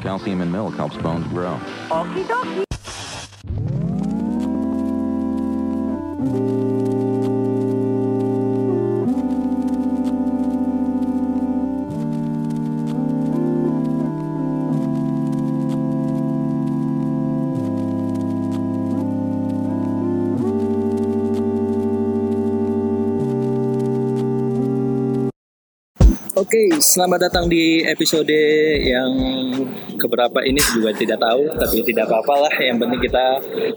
Calcium in milk helps bones grow. Okie dokie. Oke, selamat datang di episode yang keberapa ini juga tidak tahu, tapi tidak apa-apa lah. Yang penting kita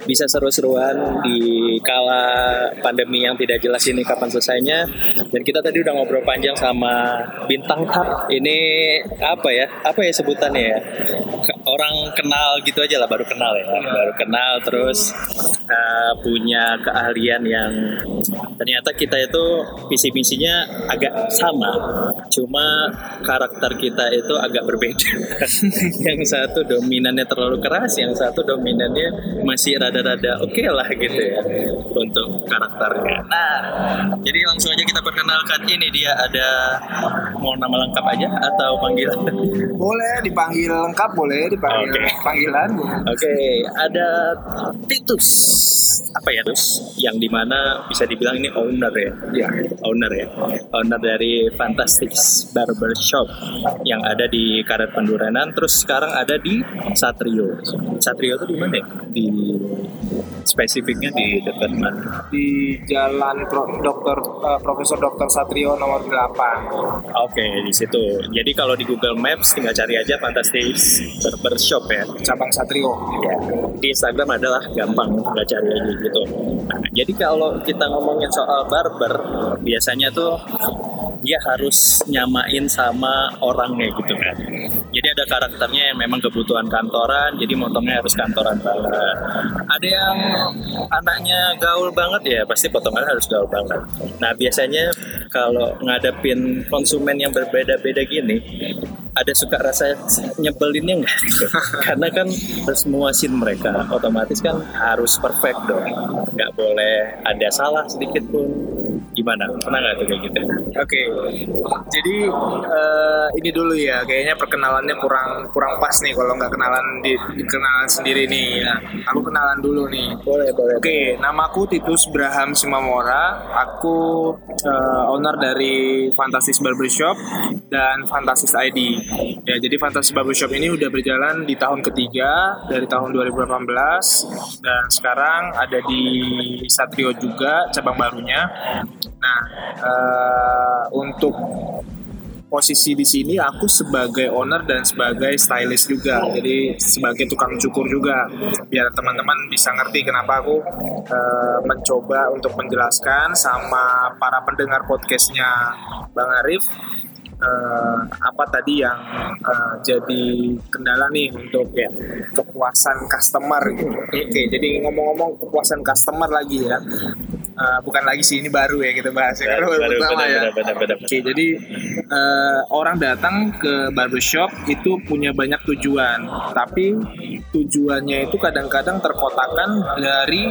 bisa seru-seruan di kala pandemi yang tidak jelas ini kapan selesainya. Dan kita tadi udah ngobrol panjang sama bintang tap. Ini apa ya? Apa ya sebutannya ya? Orang kenal gitu aja lah, baru kenal ya, baru kenal terus uh, punya keahlian yang ternyata kita itu visi misinya agak sama, cuma karakter kita itu agak berbeda. yang satu dominannya terlalu keras, yang satu dominannya masih rada-rada oke lah gitu ya untuk karakternya. Nah, jadi langsung aja kita perkenalkan ini dia ada mau nama lengkap aja atau panggilan? Boleh dipanggil lengkap, boleh dipanggil Oke. panggilan. Oke, ada Titus. Apa ya, Tus? Yang di mana bisa dibilang ini owner ya? Ya. Owner ya? Owner dari Fantastic Barber Shop yang ada di Karet Penduranan. Terus sekarang ada di Satrio. Satrio itu di mana ya? Di spesifiknya di dekat mana? Di Jalan Pro- Dokter eh, Profesor Dokter Satrio nomor 8. Oke, di situ. Jadi kalau di Google Maps tinggal cari aja Fantastic Barber Shop ya. Cabang Satrio. Ya, di Instagram adalah gampang nggak cari aja gitu. Nah, jadi kalau kita ngomongin soal barber, biasanya tuh dia harus nyamain sama orangnya gitu kan. Jadi ada karakternya yang memang kebutuhan kantoran, jadi motongnya harus kantoran banget. Ada yang anaknya gaul banget ya, pasti potongannya harus gaul banget. Nah biasanya kalau ngadepin konsumen yang berbeda-beda gini, ada suka rasa nyebelinnya nggak? Karena kan harus muasin mereka, otomatis kan harus perfect dong, nggak boleh ada salah sedikit pun. Gimana? Pernah nggak tuh kayak gitu? Oke. Jadi eh, ini dulu ya, kayaknya perkenalannya kurang kurang pas nih kalau nggak kenalan di, di kenalan sendiri nih. Nah, aku kenalan dulu nih. Boleh, boleh. Oke, namaku Titus Braham Simamora. Aku eh, owner dari Fantastis Barbershop dan Fantastis ID. Ya, jadi Fantastis Barbershop ini udah berjalan di tahun ketiga dari tahun 2018 dan sekarang ada di Satrio juga cabang barunya. Nah, eh, untuk posisi di sini aku sebagai owner dan sebagai stylist juga. Jadi sebagai tukang cukur juga biar teman-teman bisa ngerti kenapa aku eh, mencoba untuk menjelaskan sama para pendengar podcastnya Bang Arif eh, apa tadi yang eh, jadi kendala nih untuk ya kepuasan customer gitu. Oke, jadi ngomong-ngomong kepuasan customer lagi ya. Eh, bukan lagi sih ini baru ya kita bahas ya. Karena baru pertama ya. benar, benar, benar. Oke, jadi eh, orang datang ke barbershop itu punya banyak tujuan, tapi tujuannya itu kadang-kadang terkotakan dari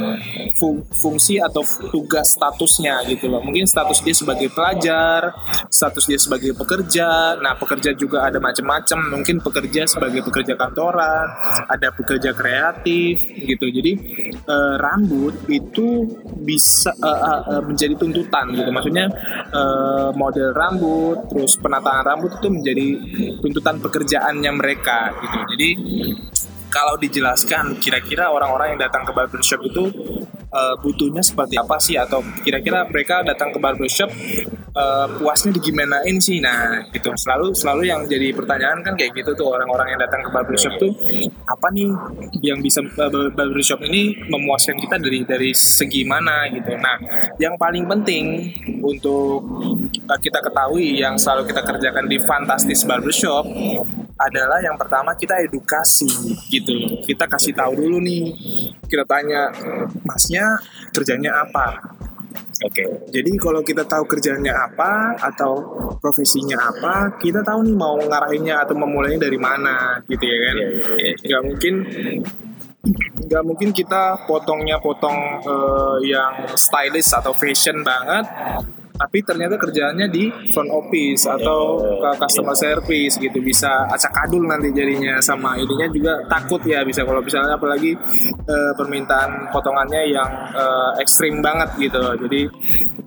fung- fungsi atau tugas statusnya gitu loh. Mungkin status dia sebagai pelajar, status dia sebagai pekerja. Nah, pekerja juga ada macam-macam. Mungkin pekerja sebagai pekerja kantoran, ada pekerja kreatif gitu. Jadi eh, rambut itu bisa eh, eh, menjadi tuntutan gitu. Maksudnya eh, model rambut, terus penataan rambut itu menjadi tuntutan pekerjaannya mereka gitu. Jadi kalau dijelaskan kira-kira orang-orang yang datang ke barbershop itu eh, butuhnya seperti apa sih atau kira-kira mereka datang ke barbershop eh, puasnya digimanain sih nah gitu selalu selalu yang jadi pertanyaan kan kayak gitu tuh orang-orang yang datang ke barbershop tuh apa nih yang bisa eh, barbershop ini memuaskan kita dari dari segi mana gitu nah yang paling penting untuk eh, kita ketahui yang selalu kita kerjakan di Fantastis Barbershop adalah yang pertama kita edukasi gitu. Kita kasih tahu dulu nih. Kita tanya, "Masnya kerjanya apa?" Oke. Jadi kalau kita tahu kerjanya apa atau profesinya apa, kita tahu nih mau ngarahinnya atau memulainya dari mana gitu ya kan. Iya, iya, iya. Nggak mungkin nggak mungkin kita potongnya potong eh, yang stylish atau fashion banget tapi ternyata kerjaannya di front office atau ke customer service gitu. Bisa acak adul nanti jadinya sama ininya juga takut ya bisa. Kalau misalnya apalagi eh, permintaan potongannya yang eh, ekstrim banget gitu. Jadi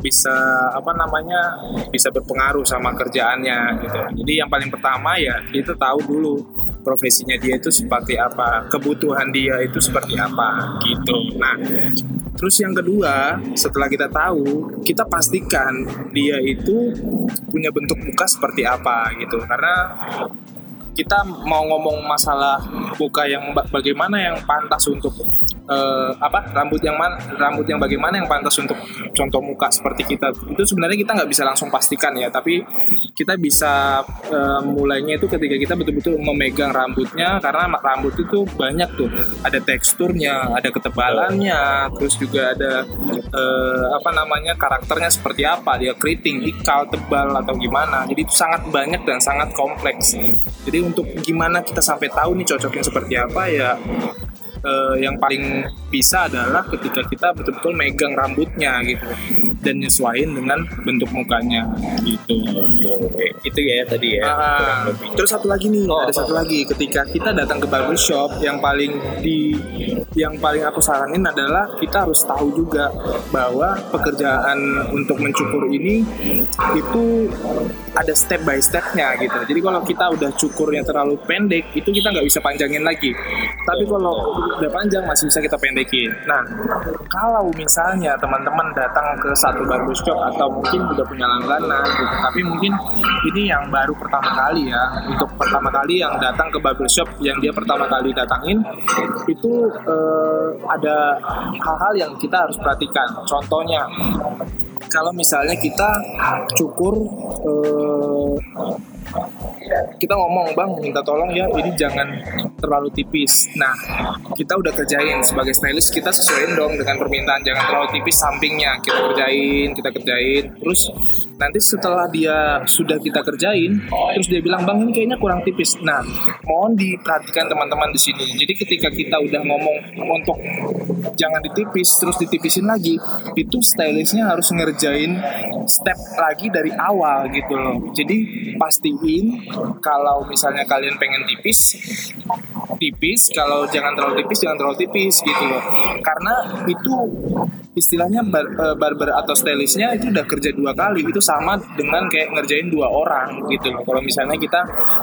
bisa apa namanya bisa berpengaruh sama kerjaannya gitu. Jadi yang paling pertama ya kita tahu dulu profesinya dia itu seperti apa, kebutuhan dia itu seperti apa gitu. Nah, terus yang kedua, setelah kita tahu, kita pastikan dia itu punya bentuk muka seperti apa gitu. Karena kita mau ngomong masalah muka yang ba- bagaimana yang pantas untuk eh, apa rambut yang mana rambut yang bagaimana yang pantas untuk contoh muka seperti kita. Itu sebenarnya kita nggak bisa langsung pastikan ya tapi kita bisa eh, mulainya itu ketika kita betul-betul memegang rambutnya karena rambut itu banyak tuh. Ada teksturnya ada ketebalannya terus juga ada eh, apa namanya karakternya seperti apa. Dia keriting ikal tebal atau gimana. Jadi itu sangat banyak dan sangat kompleks. Jadi untuk gimana kita sampai tahu nih cocoknya seperti apa ya eh, yang paling bisa adalah ketika kita betul-betul megang rambutnya gitu dan nyesuaiin dengan bentuk mukanya gitu. Oke, itu ya tadi ya. Ah, lebih. terus satu lagi nih, Oh, ada apa? satu lagi ketika kita datang ke barbershop yang paling di yang paling aku saranin adalah kita harus tahu juga bahwa pekerjaan untuk mencukur ini itu ada step by stepnya gitu. Jadi kalau kita udah cukurnya terlalu pendek itu kita nggak bisa panjangin lagi. Tapi kalau udah panjang masih bisa kita pendekin. Nah kalau misalnya teman-teman datang ke satu barbershop atau mungkin udah punya langganan gitu, tapi mungkin ini yang baru pertama kali ya untuk pertama kali yang datang ke barbershop yang dia pertama kali datangin itu eh, ada hal-hal yang kita harus perhatikan. Contohnya kalau misalnya kita cukur eh, kita ngomong bang minta tolong ya ini jangan terlalu tipis. Nah kita udah kerjain sebagai stylist kita sesuaiin dong dengan permintaan jangan terlalu tipis sampingnya. Kita kerjain kita kerjain terus nanti setelah dia sudah kita kerjain terus dia bilang bang ini kayaknya kurang tipis. Nah mohon diperhatikan teman-teman di sini. Jadi ketika kita udah ngomong untuk jangan ditipis terus ditipisin lagi itu stylistnya harus ngerjain step lagi dari awal gitu loh. Jadi pastiin kalau misalnya kalian pengen tipis tipis. Kalau jangan terlalu tipis jangan terlalu tipis gitu loh. Karena itu istilahnya bar, eh, barber atau stylistnya itu udah kerja dua kali itu sama dengan kayak ngerjain dua orang gitu loh. Kalau misalnya kita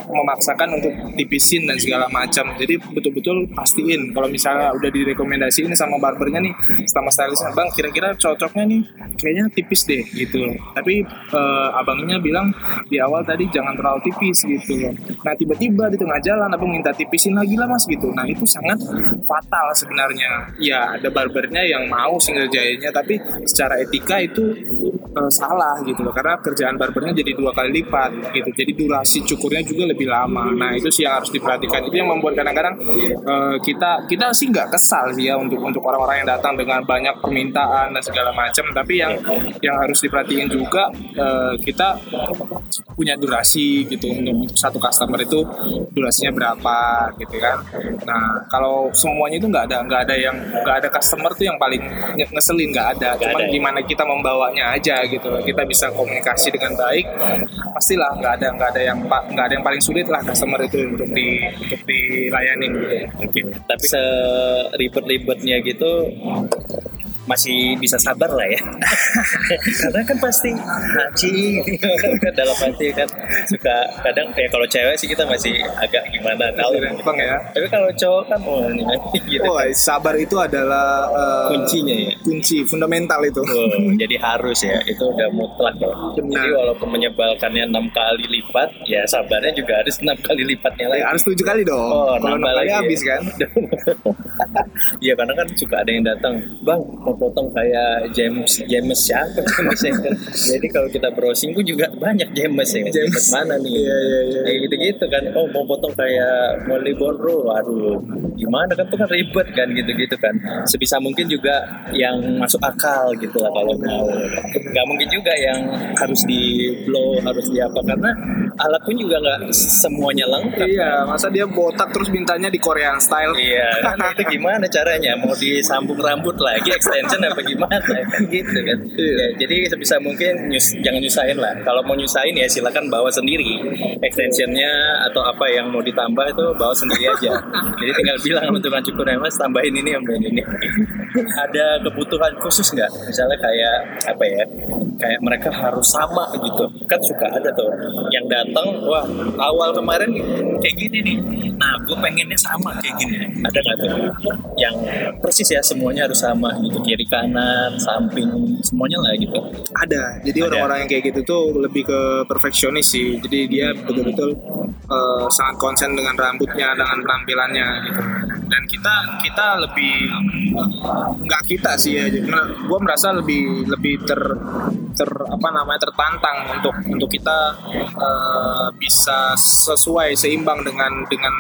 memaksakan untuk tipisin dan segala macam jadi betul-betul pastiin. Kalau misalnya udah direkomendasiin sama barbernya nih sama stylistnya bang kira-kira cocoknya nih kayaknya tipis deh gitu loh. Tapi eh, abangnya bilang di awal tadi jangan terlalu tipis gitu loh. Nah tiba-tiba di tengah jalan abang minta tipisin lagi lah mas gitu. Nah itu sangat fatal sebenarnya. Ya ada barbernya yang mau sih ngerjainnya tapi secara etika itu eh, salah gitu loh. Karena kerjaan barbernya jadi dua kali lipat gitu. Jadi durasi cukurnya juga lebih lama. Nah itu sih yang harus diperhatikan. Itu yang membuat kadang-kadang eh, kita kita sih nggak kesal sih ya untuk untuk orang-orang yang datang dengan banyak permintaan dan segala macam. Tapi yang yang harus diperhatiin juga eh, kita punya durasi gitu. Untuk, satu customer itu durasinya berapa gitu kan. Nah kalau semuanya itu nggak ada nggak ada yang nggak ada customer tuh yang paling nye- ngeselin nggak ada Nggak cuman ada ya? gimana kita membawanya aja gitu kita bisa komunikasi dengan baik pastilah nggak ada nggak ada yang nggak ada yang paling sulit lah customer itu untuk di untuk dilayani gitu. Oke. Tapi seribet-ribetnya gitu masih bisa sabar lah ya. Karena kan pasti haji dalam hati kan suka kadang kayak kalau cewek sih kita masih agak gimana tahu. Bang ya Tapi kalau cowok kan oh ini gitu. Oh, sabar itu adalah eh, Kuncinya ya. Kunci fundamental itu. Oh, jadi harus ya itu udah mutlak loh. Benar. Jadi walaupun menyebalkannya enam kali lipat, ya sabarnya juga harus enam kali lipatnya lagi. Eh, harus tujuh kali dong. Oh, Kalau enam kali ya. habis kan. Iya karena kan suka ada yang datang, bang mau potong kayak James James siapa James ya? Jadi kalau kita browsing pun juga banyak James ya. James. James mana nih? Iya, iya, iya. Kayak gitu-gitu kan. Oh mau potong kayak Molly Bonro, aduh gimana kan tuh kan ribet kan gitu-gitu kan. Sebisa mungkin juga yang masuk akal gitu lah kalau mau. Nggak mungkin juga yang harus di blow harus di apa karena alat pun juga nggak semuanya lengkap. Iya, masa dia botak terus mintanya di Korean style. Iya, kan itu gimana caranya? Mau disambung rambut lagi, extension extension apa gimana kan gitu kan. Iya. Ya, jadi sebisa mungkin nyus, jangan nyusahin lah. Kalau mau nyusahin ya silakan bawa sendiri extensionnya atau apa yang mau ditambah itu bawa sendiri aja. jadi tinggal bilang sama tukang cukur ya mas tambahin ini tambahin ini. Ada kebutuhan khusus nggak? Misalnya kayak apa ya? Kayak mereka harus sama gitu. Kan suka ada tuh yang datang wah awal kemarin kayak gini nih. Nah gue pengennya sama kayak gini. Ada nggak tuh yang persis ya semuanya harus sama gitu kiri kanan samping semuanya lah gitu. ada jadi orang-orang yang kayak gitu tuh lebih ke perfeksionis sih jadi dia betul-betul eh, sangat konsen dengan rambutnya dengan penampilannya gitu dan kita kita lebih eh, nggak kita sih ya gue merasa lebih lebih ter ter apa namanya tertantang untuk untuk kita eh, bisa sesuai seimbang dengan dengan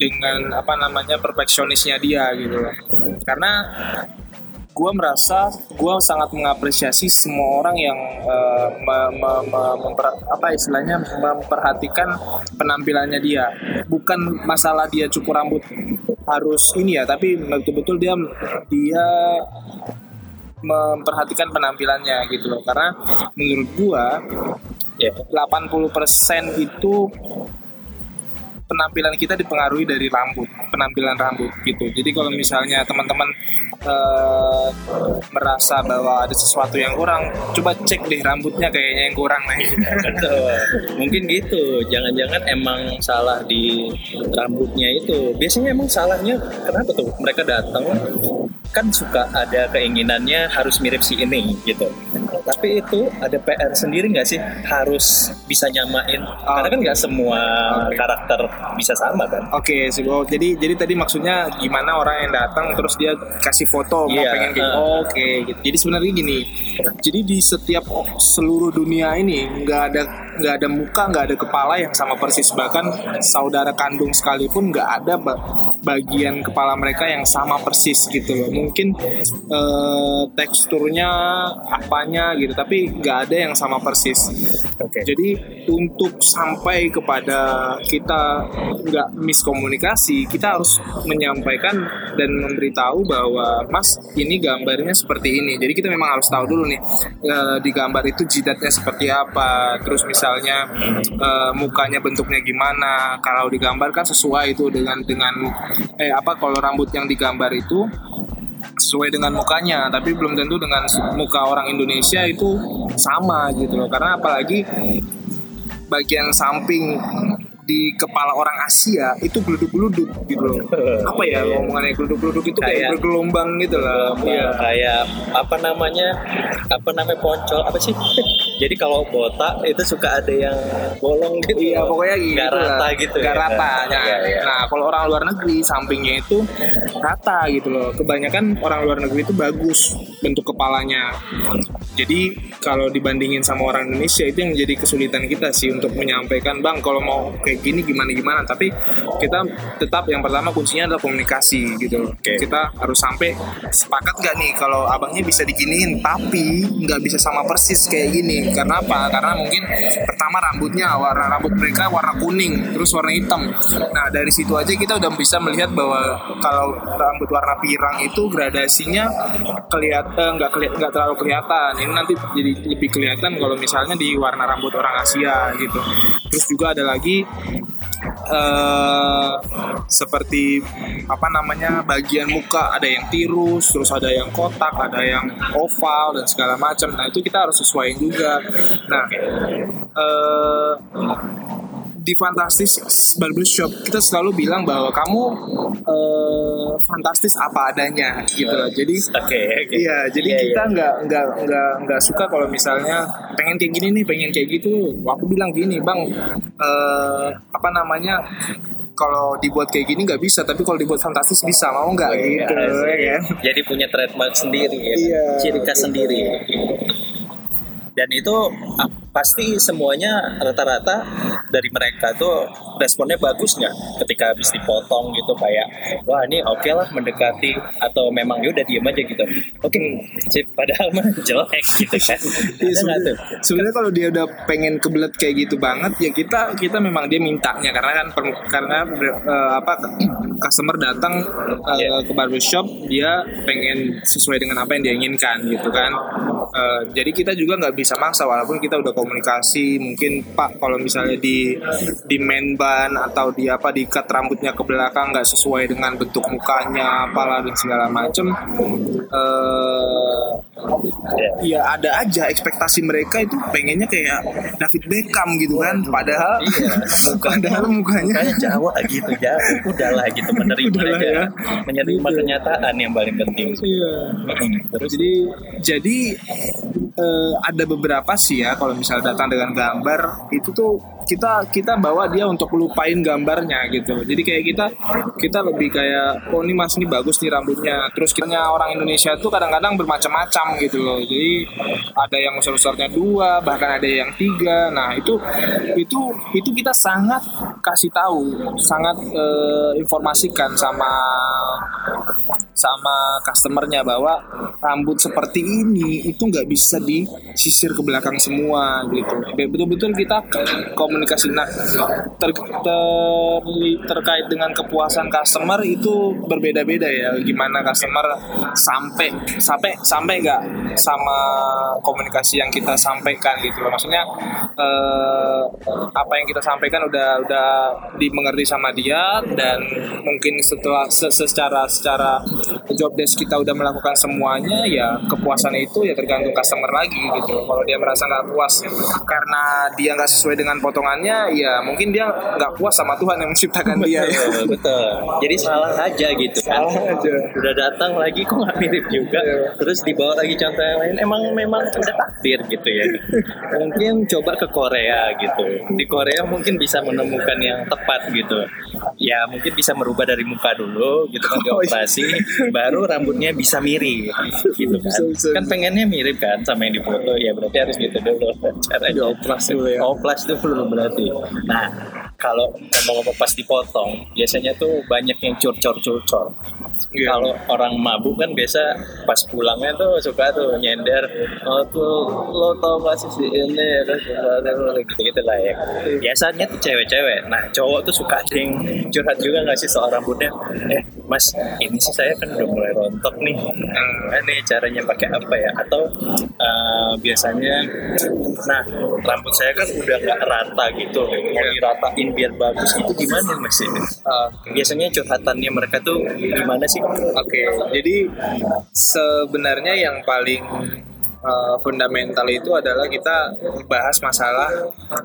dengan apa namanya perfeksionisnya dia gitu. Karena gue merasa gue sangat mengapresiasi semua orang yang eh, me- me- me- memper- apa istilahnya memperhatikan penampilannya dia bukan masalah dia cukur rambut harus ini ya tapi betul-betul dia dia memperhatikan penampilannya gitu loh karena menurut gua Ya. 80% itu penampilan kita dipengaruhi dari rambut, penampilan rambut gitu. Jadi kalau misalnya teman-teman eh, merasa bahwa ada sesuatu yang kurang, coba cek deh rambutnya kayaknya yang kurang nih. Betul. Mungkin gitu. Jangan-jangan emang salah di rambutnya itu. Biasanya emang salahnya kenapa tuh? Mereka datang kan suka ada keinginannya harus mirip si ini gitu. Tapi itu ada PR sendiri nggak sih? Harus bisa nyamain. Karena kan nggak semua karakter bisa sama kan. Oke, sih, oh, jadi jadi tadi maksudnya gimana orang yang datang terus dia kasih foto mau Iya, pengen uh. oke gitu. Jadi sebenarnya gini. Jadi di setiap seluruh dunia ini nggak ada nggak ada muka nggak ada kepala yang sama persis bahkan saudara kandung sekalipun nggak ada ba- bagian kepala mereka yang sama persis gitu loh. Mungkin eh, teksturnya apanya gitu tapi nggak ada yang sama persis. Oke. Jadi untuk sampai kepada kita nggak miskomunikasi, kita harus menyampaikan dan memberitahu bahwa Mas ini gambarnya seperti ini. Jadi kita memang harus tahu dulu nih eh, di gambar itu jidatnya seperti apa, terus misalnya eh, mukanya bentuknya gimana. Kalau digambar kan sesuai itu dengan dengan eh apa kalau rambut yang digambar itu sesuai dengan mukanya tapi belum tentu dengan muka orang Indonesia itu sama gitu loh karena apalagi bagian samping di kepala orang Asia itu geluduk-geluduk gitu loh. Apa ya ngomongannya geluduk-geluduk itu kayak, Kayak- bergelombang gitu lah Iya. iya kayak apa namanya apa namanya poncol apa sih jadi kalau botak itu suka ada yang bolong gitu Iya pokoknya gitu lah. rata gitu Nggak ya. rata ya. Iya, iya. Nah kalau orang luar negeri sampingnya itu rata gitu loh Kebanyakan orang luar negeri itu bagus bentuk kepalanya Jadi kalau dibandingin sama orang Indonesia itu yang menjadi kesulitan kita sih Untuk menyampaikan bang kalau mau kayak gini gimana-gimana Tapi kita tetap yang pertama kuncinya adalah komunikasi gitu loh Oke. Kita harus sampai sepakat gak nih kalau abangnya bisa diginiin Tapi nggak bisa sama persis kayak gini Karena apa? Karena mungkin pertama rambutnya warna rambut mereka warna kuning terus warna hitam. Nah dari situ aja kita udah bisa melihat bahwa kalau rambut warna pirang itu gradasinya kelihatan nggak keli- nggak terlalu kelihatan. Ini nanti jadi lebih kelihatan kalau misalnya di warna rambut orang Asia gitu. Terus juga ada lagi eh seperti apa namanya bagian muka. Ada yang tirus terus ada yang kotak ada yang oval dan segala macam. Nah itu kita harus sesuaiin juga nah eh di Fantastis Barbershop kita selalu bilang bahwa kamu eh, fantastis apa adanya gitu loh. Jadi oke oke Iya, jadi Iya, kita iya. nggak nggak nggak nggak suka kalau misalnya pengen kayak gini nih, pengen kayak gitu. Aku bilang gini, bang, eh, apa namanya? Kalau dibuat kayak gini nggak bisa, tapi kalau dibuat fantastis bisa. Mau nggak Iya, gitu, ya kan? jadi punya trademark sendiri ya Iya, ciri khas gitu. sendiri dan itu ap- pasti semuanya rata-rata dari mereka tuh responnya bagus nggak? Ketika habis dipotong gitu kayak wah ini oke lah mendekati atau memang ya udah diem aja gitu. Oke sip. Padahal mah jelek gitu kan. Tuh? sebenarnya- sebenarnya kalau dia udah pengen kebelet kayak gitu banget ya kita kita memang dia mintanya. Karena kan per- karena eh, apa customer datang eh, Iya. ke barbershop dia pengen sesuai dengan apa yang dia inginkan gitu kan. Eh, jadi kita juga nggak bisa maksa walaupun kita udah komunikasi. Mungkin pak kalau misalnya di di main ban atau di apa di cut rambutnya ke belakang nggak sesuai dengan bentuk mukanya apalah dan segala macem. Iya. ya ada aja ekspektasi mereka itu pengennya kayak David Beckham gitu kan padahal Iya, padahal mukanya Makanya Jawa gitu ya udahlah gitu menerima Udahlah aja. ya. menerima Gitu. kenyataan yang paling penting. Iya. Terus? Jadi jadi eh, ada beberapa sih ya kalau misalnya datang dengan gambar itu tuh kita kita bawa dia untuk lupain gambarnya gitu. Jadi kayak kita kita lebih kayak oh ini mas ini bagus nih rambutnya. Terus kita orang Indonesia tuh kadang-kadang bermacam-macam gitu loh. Jadi ada yang besar-besarnya dua bahkan ada yang tiga. Nah itu itu itu kita sangat kasih tahu sangat eh, informasikan sama sama customernya bahwa rambut seperti ini itu nggak bisa disisir ke belakang semua gitu. Betul-betul kita komunikasi nah ter, ter- terkait dengan kepuasan customer itu berbeda-beda ya. Gimana customer sampai sampai sampai nggak sama komunikasi yang kita sampaikan gitu maksudnya eh, apa yang kita sampaikan udah udah dimengerti sama dia dan mungkin setelah se- secara secara job desk kita udah melakukan semuanya ya kepuasan itu ya tergantung customer lagi gitu kalau dia merasa nggak puas karena dia nggak sesuai dengan potongannya ya mungkin dia nggak puas sama Tuhan yang menciptakan dia ya. Betul, betul. Jadi salah aja gitu kan. Salah aja. Udah datang lagi kok nggak mirip juga? Iya. terus dibawa lagi contoh yang lain. Emang memang udah takdir gitu ya. Mungkin coba ke Korea gitu. Di Korea mungkin bisa menemukan yang tepat gitu. Ya mungkin bisa merubah dari muka dulu gitu kan Oh, iya. dioperasi baru rambutnya bisa mirip gitu kan. Bisa, bisa, kan pengennya mirip kan sama yang di foto. Ya berarti harus gitu dulu caranya. Dioplas dulu ya. oplas dulu berarti nah kalau ngomong-ngomong pas dipotong biasanya tuh banyak yang curcor-curcor. Iya. kalau orang mabuk kan biasa pas pulangnya tuh suka tuh nyender oh tuh lo tau gak sih si ini? Terus gitu gitu lah ya. Biasanya tuh cewek-cewek. Nah cowok tuh suka ada yang curhat juga gak sih soal rambutnya? Eh mas ini sih saya kan udah mulai rontok nih. Nah, nih caranya pakai apa ya? Atau eh, biasanya nah rambut saya kan udah nggak rata gitu mau diratain biar bagus itu gimana mas biasanya curhatannya mereka tuh gimana sih Oke, jadi sebenarnya yang paling uh, fundamental itu adalah kita bahas masalah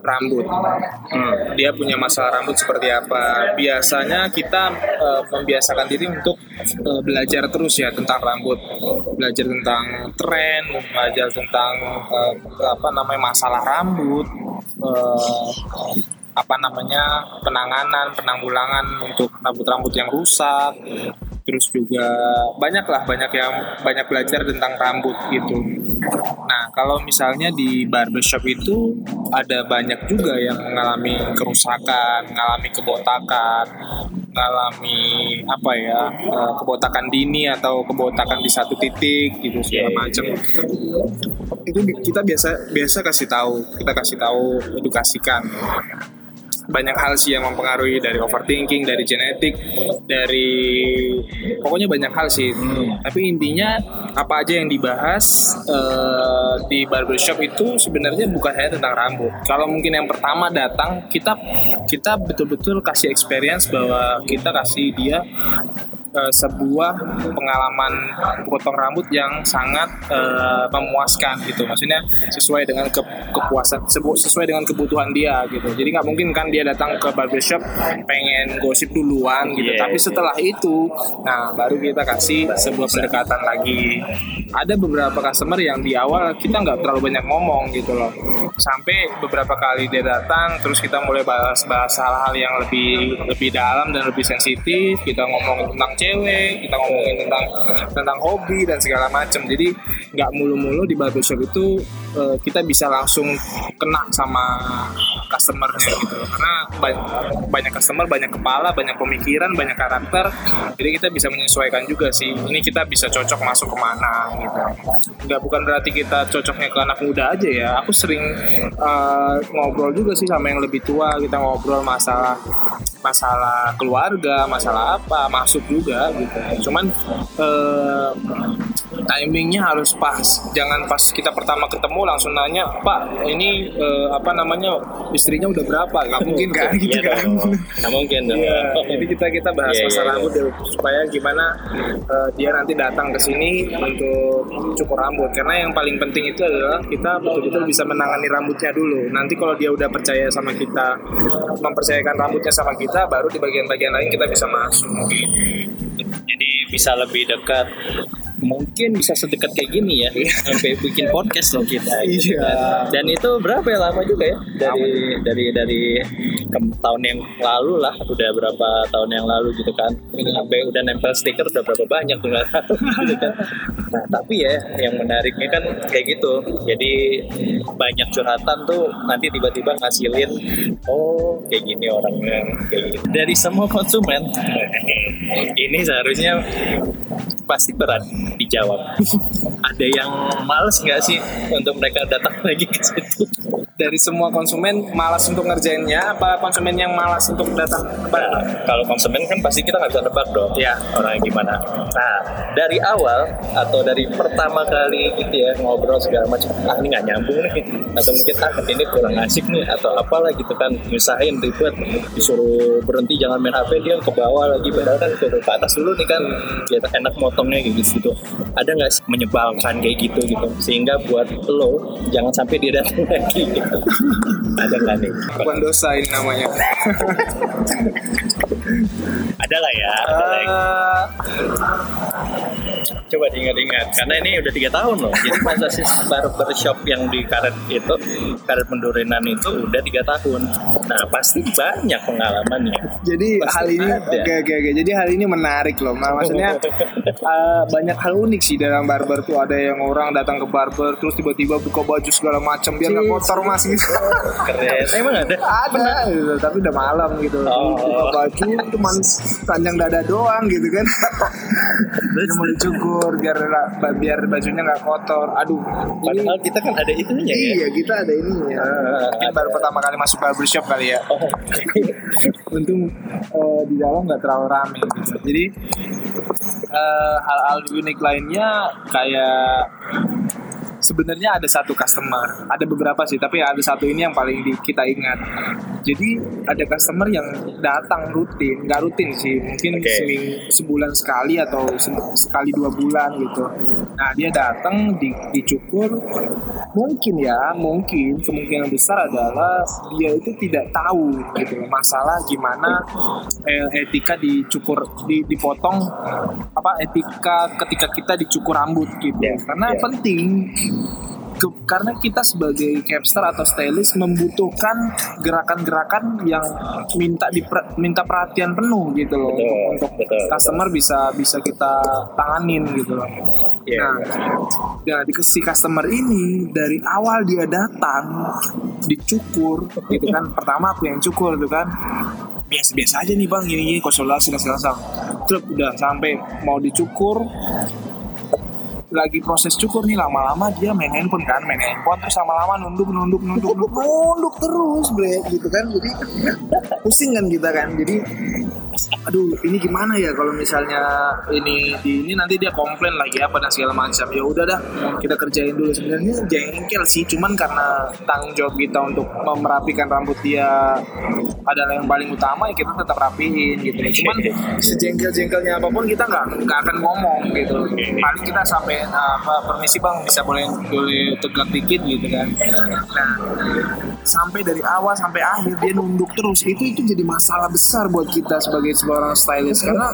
rambut. Hmm. Dia punya masalah rambut seperti apa? Biasanya kita uh, membiasakan diri untuk uh, belajar terus ya tentang rambut, belajar tentang tren, belajar tentang uh, apa namanya masalah rambut. Uh, apa namanya penanganan penanggulangan untuk rambut-rambut yang rusak terus juga banyak lah banyak yang banyak belajar tentang rambut gitu. Nah kalau misalnya di barbershop itu ada banyak juga yang mengalami kerusakan mengalami kebotakan mengalami apa ya eh, kebotakan dini atau kebotakan di satu titik gitu segala Iya, macam. itu bi- kita biasa biasa kasih tahu kita kasih tahu edukasikan banyak hal sih yang mempengaruhi dari overthinking, dari genetik, dari pokoknya banyak hal sih. Tapi intinya apa aja yang dibahas eh, di barbershop itu sebenarnya bukan hanya tentang rambut. Kalau mungkin yang pertama datang kita kita betul-betul kasih experience bahwa kita kasih dia eh, sebuah pengalaman potong rambut yang sangat eh, memuaskan gitu. Maksudnya sesuai dengan ke- kepuasan sesuai dengan kebutuhan dia gitu. Jadi nggak mungkin kan dia datang ke barbershop pengen gosip duluan gitu. Iya, tapi iya. setelah itu nah baru kita kasih sebuah pendekatan lagi. Ada beberapa customer yang di awal kita nggak terlalu banyak ngomong gitu loh. Sampai beberapa kali dia datang terus kita mulai bahas-bahas hal-hal yang lebih lebih dalam dan lebih sensitif. Kita ngomong tentang cewek kita ngomongin tentang tentang hobi dan segala macam jadi nggak mulu-mulu di barbershop itu eh, kita bisa langsung kena sama customernya gitu karena ba- banyak customer banyak kepala banyak pemikiran banyak karakter. Jadi kita bisa menyesuaikan juga sih ini kita bisa cocok masuk ke mana gitu. Nggak bukan berarti kita cocoknya ke anak muda aja ya. Aku sering eh, ngobrol juga sih sama yang lebih tua. Kita ngobrol masalah masalah keluarga masalah apa masuk juga gitu. Cuman eh, timingnya harus pas jangan pas kita pertama ketemu langsung nanya pak ini eh, apa namanya istrinya udah berapa nggak mungkin kan gitu Iya kan dong. Nggak mungkin dong. Iya, jadi kita kita bahas Iya, iya, masalah iya. rambut dulu supaya gimana eh, dia nanti datang ke sini untuk cukur rambut karena yang paling penting itu adalah kita betul-betul bisa menangani rambutnya dulu. Nanti kalau dia udah percaya sama kita, mempercayakan rambutnya sama kita, baru di bagian-bagian lain kita bisa masuk. Jadi bisa lebih dekat. Mungkin bisa sedekat kayak gini ya. Sampai bikin podcast loh kita. gitu Iya. kan. Dan itu berapa ya lama juga ya? Dari dari dari ke- tahun yang lalu lah. Udah berapa tahun yang lalu gitu kan. Sampai udah nempel stiker udah berapa banyak tuh gitu kan. Nah, tapi ya yang menariknya kan kayak gitu. Jadi banyak curhatan tuh nanti tiba-tiba ngasilin oh kayak gini orangnya kayak gitu. Dari semua konsumen ini seharusnya pasti berat dijawab. Ada yang males nggak sih untuk mereka datang lagi ke situ? Dari semua konsumen malas untuk ngerjainnya, apa konsumen yang malas untuk datang? Nah, kalau konsumen kan pasti kita nggak bisa nebak dong Ya. orangnya gimana. Nah, dari awal atau dari pertama kali gitu ya ngobrol segala macam, ah ini nggak nyambung nih, atau mungkin ah ini kurang asik nih, atau apalah gitu kan, nyusahin ribet, disuruh berhenti jangan main HP dia ke bawah lagi, padahal kan suruh ke atas dulu nih kan, biar enak motongnya gitu. Ada nggak sih menyebalkan kayak gitu gitu, sehingga buat lo jangan sampai dia datang lagi. Gitu. Ada nggak nih? Bukan dosa ini namanya. Ada lah ya. Ada. Eh, Coba diingat-ingat karena ini udah tiga tahun loh. Jadi masa sih barbershop yang di karet itu, karet pendurinan itu udah tiga tahun. Nah pasti banyak pengalamannya. jadi Pasti hal ini ada. oke oke oke jadi hal ini menarik loh Nah, maksudnya eh, banyak hal unik sih dalam barber tuh ada yang orang datang ke barber terus tiba-tiba buka baju segala macam biar nggak kotor mas gitu Keren. Emang ada? ada gitu, tapi udah malam gitu Oh. buka baju cuma panjang dada doang gitu kan dia mau dicukur biar biar bajunya nggak kotor. Aduh ini Padahal kita kan ada itunya ya. iya kita ada ini ya mungkin baru pertama kali masuk barbershop kali ya. Oh, untung eh, di dalam nggak terlalu rame gitu. jadi eh, hal-hal unik lainnya kayak sebenarnya ada satu customer ada beberapa sih tapi ada satu ini yang paling di- kita ingat jadi ada customer yang datang rutin nggak rutin sih mungkin Oke. seming- sebulan sekali atau se- sekali dua bulan gitu nah dia datang di, dicukur mungkin ya mungkin kemungkinan besar adalah dia itu tidak tahu gitu masalah gimana eh, etika dicukur di, dipotong apa etika ketika kita dicukur rambut gitu Ya, karena ya. penting Ke- karena kita sebagai capster atau stylist membutuhkan gerakan-gerakan yang minta diper- minta perhatian penuh gitu loh Betul, untuk, betul. customer bisa bisa kita tanganin gitu loh. Iya. Nah, nah dikasih customer ini dari awal dia datang dicukur gitu kan. Pertama aku yang cukur gitu kan. Biasa-biasa aja nih bang, gini-gini konsultasi dan. Terus udah sampai mau dicukur, lagi proses cukur nih lama-lama dia main handphone kan main handphone terus lama-lama nunduk nunduk nunduk nunduk. Nunduk terus bre gitu kan. Jadi pusing kan kita kan. Jadi aduh ini gimana ya kalau misalnya ini di ini nanti dia komplain lagi apa dan segala macam. Ya udah dah kita kerjain dulu. Sebenarnya jengkel sih cuman karena tanggung jawab kita untuk merapikan rambut dia adalah yang paling utama ya kita tetap rapihin gitu. Cuman sejengkel jengkelnya apa pun kita nggak nggak akan ngomong gitu. Paling kita sampai apa permisi bang bisa boleh boleh tegak dikit gitu kan? Nah sampai dari awal sampai akhir dia nunduk terus. Itu itu jadi masalah besar buat kita sebagai seorang stylist. Karena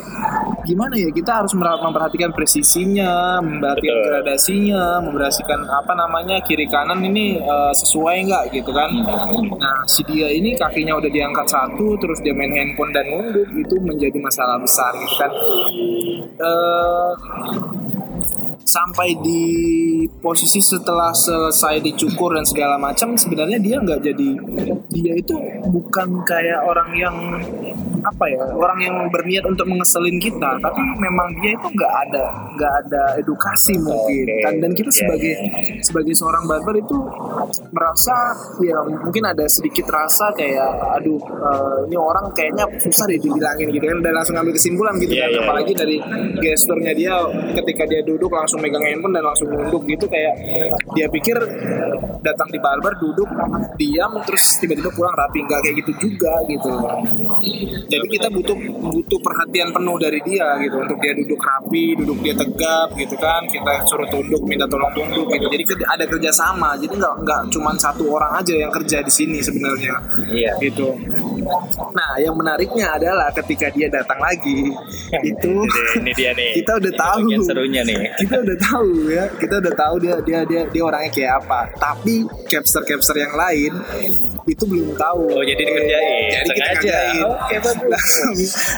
gimana ya kita harus memperhatikan presisinya memperhatikan Betul. gradasinya memperhatikan apa namanya kiri kanan ini eh, sesuai nggak gitu kan? Nah si dia ini kakinya udah diangkat angkat satu terus dia main handphone dan nunduk itu menjadi masalah besar gitu kan? Eh, sampai di posisi setelah selesai dicukur dan segala macam sebenarnya dia nggak jadi dia itu bukan kayak orang yang apa ya orang yang berniat untuk mengeselin kita. Tapi memang dia itu nggak ada nggak ada edukasi mungkin. Oke. kan dan kita Iya, sebagai iya. sebagai seorang barber itu merasa ya mungkin ada sedikit rasa kayak aduh eh, ini orang kayaknya susah deh dibilangin gitu kan. Dan langsung ambil kesimpulan gitu Iya, kan. iya, apalagi dari gesturnya dia ketika dia duduk langsung megang handphone dan langsung nunduk gitu kayak dia pikir datang di barber duduk diam terus tiba-tiba pulang rapi. Nggak kayak gitu juga gitu. Jadi kita butuh butuh perhatian penuh dari dia gitu. Untuk dia duduk rapi duduk dia tegap gitu kan. Kita suruh tunduk minta tolong tunduk gitu. Jadi ada kerjasama. Jadi nggak nggak cuma satu orang aja yang kerja di sini sebenarnya. Iya. gitu nah yang menariknya adalah ketika dia datang lagi itu ini dia nih. kita udah Ini tahu bagian serunya nih. kita udah tahu ya kita udah tahu dia dia dia dia orangnya kayak apa tapi capster capster yang lain itu belum tahu Oh, jadi dikerjain. jadi kita kerjain Oke, bagus. langsung,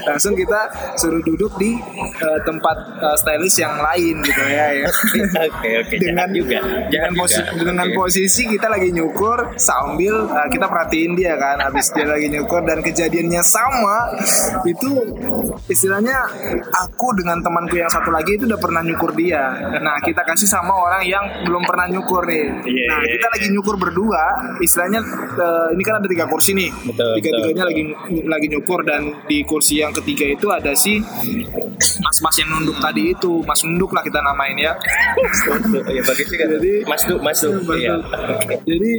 langsung kita suruh duduk di eh, tempat eh, stylist yang lain gitu ya, ya. Oke, oke. dengan Jangan juga. dengan, Jangan posi- juga. dengan posisi kita lagi nyukur sambil eh, kita perhatiin dia kan habis dia lagi nyukur dan kejadiannya sama itu istilahnya aku dengan temanku yang satu lagi itu udah pernah nyukur dia nah kita kasih sama orang yang belum pernah nyukur nih Iya, nah iya, kita lagi nyukur berdua istilahnya eh, ini kan ada tiga kursi nih Betul, tiga tiganya betul. lagi lagi nyukur dan di kursi yang ketiga itu ada si mas-mas yang nunduk tadi itu mas nunduk lah kita namain ya Ya juga. Jadi- Mas Du, Mas Du. Iya. Jadi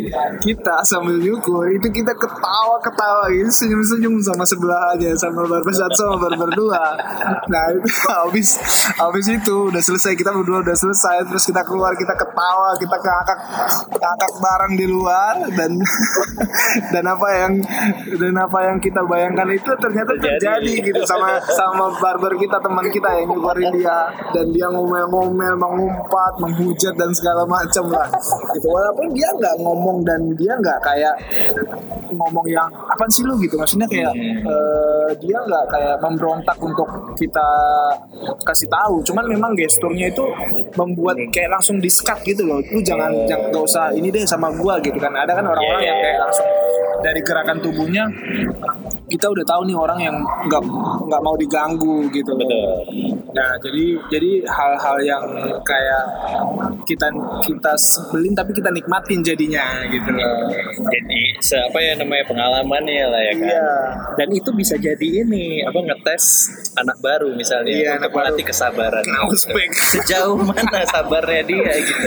kita sambil nyukur itu kita ketawa-ketawa gitu senyum-senyum sama sebelah aja sama barber satu sama barber dua. Nah itu habis habis itu udah selesai kita berdua udah selesai terus kita keluar kita ketawa kita ngakak ngakak bareng di luar dan dan apa yang dan apa yang kita bayangkan itu ternyata Terjadi. terjadi gitu sama sama barber kita teman kita yang nyukurin dia. Dan dia ngomel-ngomel mengumpat menghujat dan segala macam lah. Gitu. Walaupun dia nggak ngomong dan dia nggak kayak ngomong yang apa sih lu? gitu. Maksudnya kayak eh, dia nggak kayak memberontak untuk kita kasih tahu. Cuman memang gesturnya itu membuat kayak langsung diskat gitu loh. Lu jangan jangan nggak usah ini deh sama gua gitu kan. Ada kan orang-orang Iya, yang kayak langsung dari gerakan tubuhnya kita udah tahu nih orang yang nggak nggak mau diganggu gitu. Betul. Nah jadi jadi hal-hal yang kayak kita kita sebelin tapi kita nikmatin jadinya gitu loh. Jadi apa ya namanya pengalaman ya lah ya kan. Iya. Dan itu bisa jadi ini apa ngetes anak baru misalnya Iya, untuk anak baru. melatih kesabaran. Ospek. Sejauh mana sabarnya dia gitu.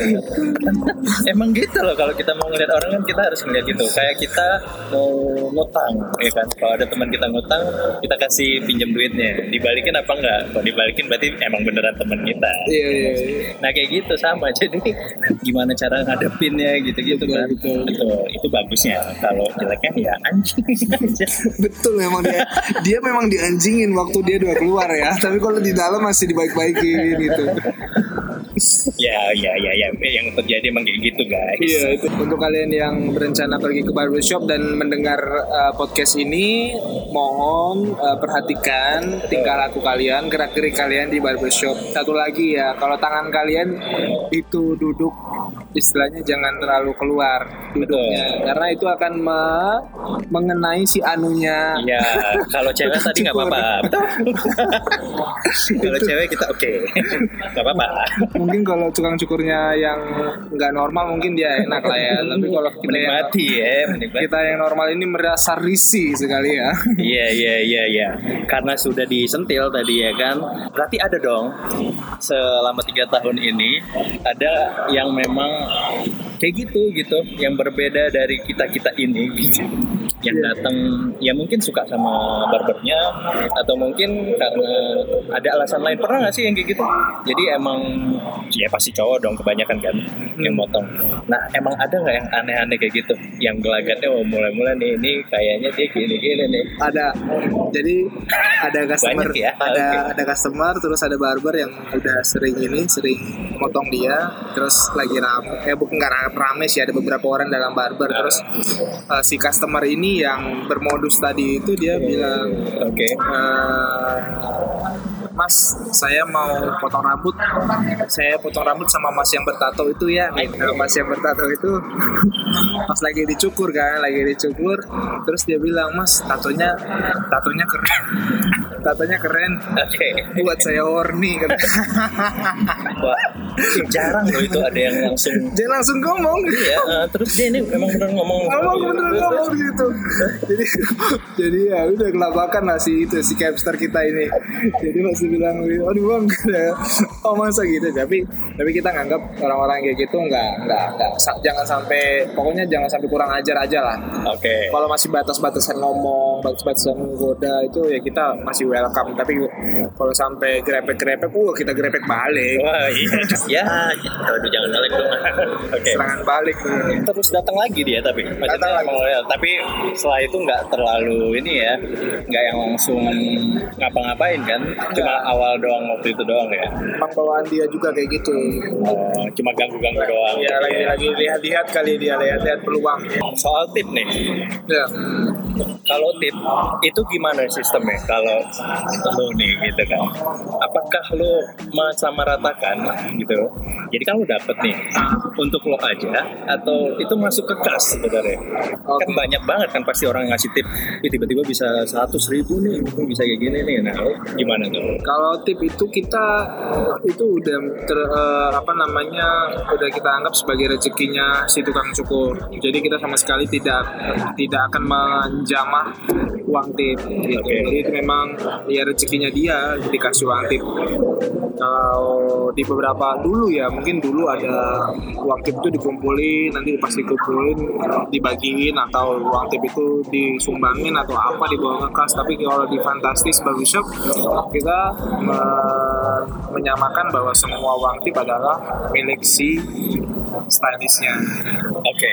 Emang gitu loh kalau kita mau ngeliat orang kan kita harus ngeliat gitu. Kayak kita mau ngutang ya kan. Kalau ada teman kita ngutang, kita kasih pinjam duitnya. Dibalikin apa enggak? Kalau dibalikin berarti emang beneran teman kita. Iya iya. iya. Nah kayak gitu sama. Jadi gimana cara ngadepinnya gitu-gitu Betul, kan. betul. Betul. Itu bagusnya. Kalau jeleknya ya anjing. Betul memang dia dia memang dianjingin waktu dia udah keluar ya. Tapi kalau di dalam masih dibaik-baikin gitu. Ya, ya, ya, ya. Yang terjadi emang kayak gitu guys. Iya itu untuk kalian yang berencana pergi ke barbershop dan mendengar uh, podcast ini mohon uh, perhatikan tingkah laku kalian gerak gerik kalian di barbershop satu lagi ya kalau tangan kalian itu duduk istilahnya jangan terlalu keluar duduknya karena itu akan me- mengenai si anunya Iya, kalau cewek tadi nggak apa-apa. Betul. kalau cewek kita oke, nggak apa-apa. Mungkin kalau tukang cukurnya yang nggak normal mungkin dia enak lah ya tapi kalau kita yang, Menikmati ya, menikmati. kita yang normal ini merasa risih sekali ya Iya, iya, iya, iya. Karena sudah disentil tadi ya kan. Berarti ada dong selama tiga tahun ini ada yang memang kayak gitu gitu, yang berbeda dari kita kita ini gitu. Yang datang ya mungkin suka sama barbernya atau mungkin karena ada alasan lain pernah nggak sih yang kayak gitu? Jadi emang ya pasti cowok dong kebanyakan kan yang motong. Nah emang ada nggak yang aneh-aneh kayak gitu? Yang gelagatnya mau mulai-mulai nih ini kayaknya dia gini-gini nih. ada jadi ada customer ya? ada Oke. ada customer terus ada barber yang udah sering ini sering motong dia terus lagi rame eh bukan nggak rame, sih ada beberapa orang dalam barber terus eh, si customer ini yang bermodus tadi itu dia bilang Oke. eh, Mas, saya mau potong rambut. Saya potong rambut sama Mas yang bertato itu ya. Nah, mas yang bertato itu pas lagi dicukur kan, lagi dicukur. Terus dia bilang, Mas, tatonya, tatonya keren. Tatonya keren. Oke. Buat saya horny. Kan. Jarang loh itu ada yang langsung Dia langsung ngomong. Iya, eh, terus dia ini memang benar ngomong. ngomong bener ngomong gitu jadi jadi ya udah kelabakan lah si itu si capster kita ini jadi masih bilang aduh bang oh masa gitu tapi tapi kita nganggap orang-orang kayak gitu nggak nggak nggak jangan sampai pokoknya jangan sampai kurang ajar aja lah Oke. kalau masih batas-batasan ngomong batas-batasan menggoda itu ya kita masih welcome tapi kalau sampai grepek-grepek uh kita grepek balik Wah, iya. ya, aduh jangan balik dong. Oke. serangan balik Terus datang lagi dia tapi Datang lagi. loyal. Tapi setelah itu nggak terlalu ini ya, nggak yang langsung ngapa-ngapain kan? Cuma awal doang waktu itu doang ya. emang bawaan dia juga kayak gitu Oh, cuma ganggu-ganggu doang. ya lagi lagi lihat-lihat kali dia lihat-lihat peluang Soal tip nih, ya kalau tip itu gimana sistemnya kalau lo nih gitu kan apakah lo mensamaratakan gitu jadi kan lo dapet nih untuk lo aja atau itu masuk ke kas sebenarnya kan Oke. banyak banget kan pasti orang yang ngasih tip "Ih, tiba-tiba bisa seratus ribu nih bisa kayak gini nih nah gimana tuh Kalau tip itu kita itu udah ter, eh, apa namanya udah kita anggap sebagai rezekinya si tukang cukur. Jadi kita sama sekali tidak tidak akan menjamah uang tip. Gitu. Oke. Jadi itu memang ya rezekinya dia dikasih uang tip. Kalau di beberapa dulu ya mungkin dulu ada uang tip itu dikumpulin nanti pas dikumpulin dibagiin atau uang tip itu disumbangin atau apa dibawa ke kas. Tapi kalau di Fantastis Barbershop kita me- menyamakan bahwa semua uang tip adalah milik si stylistnya. Oke,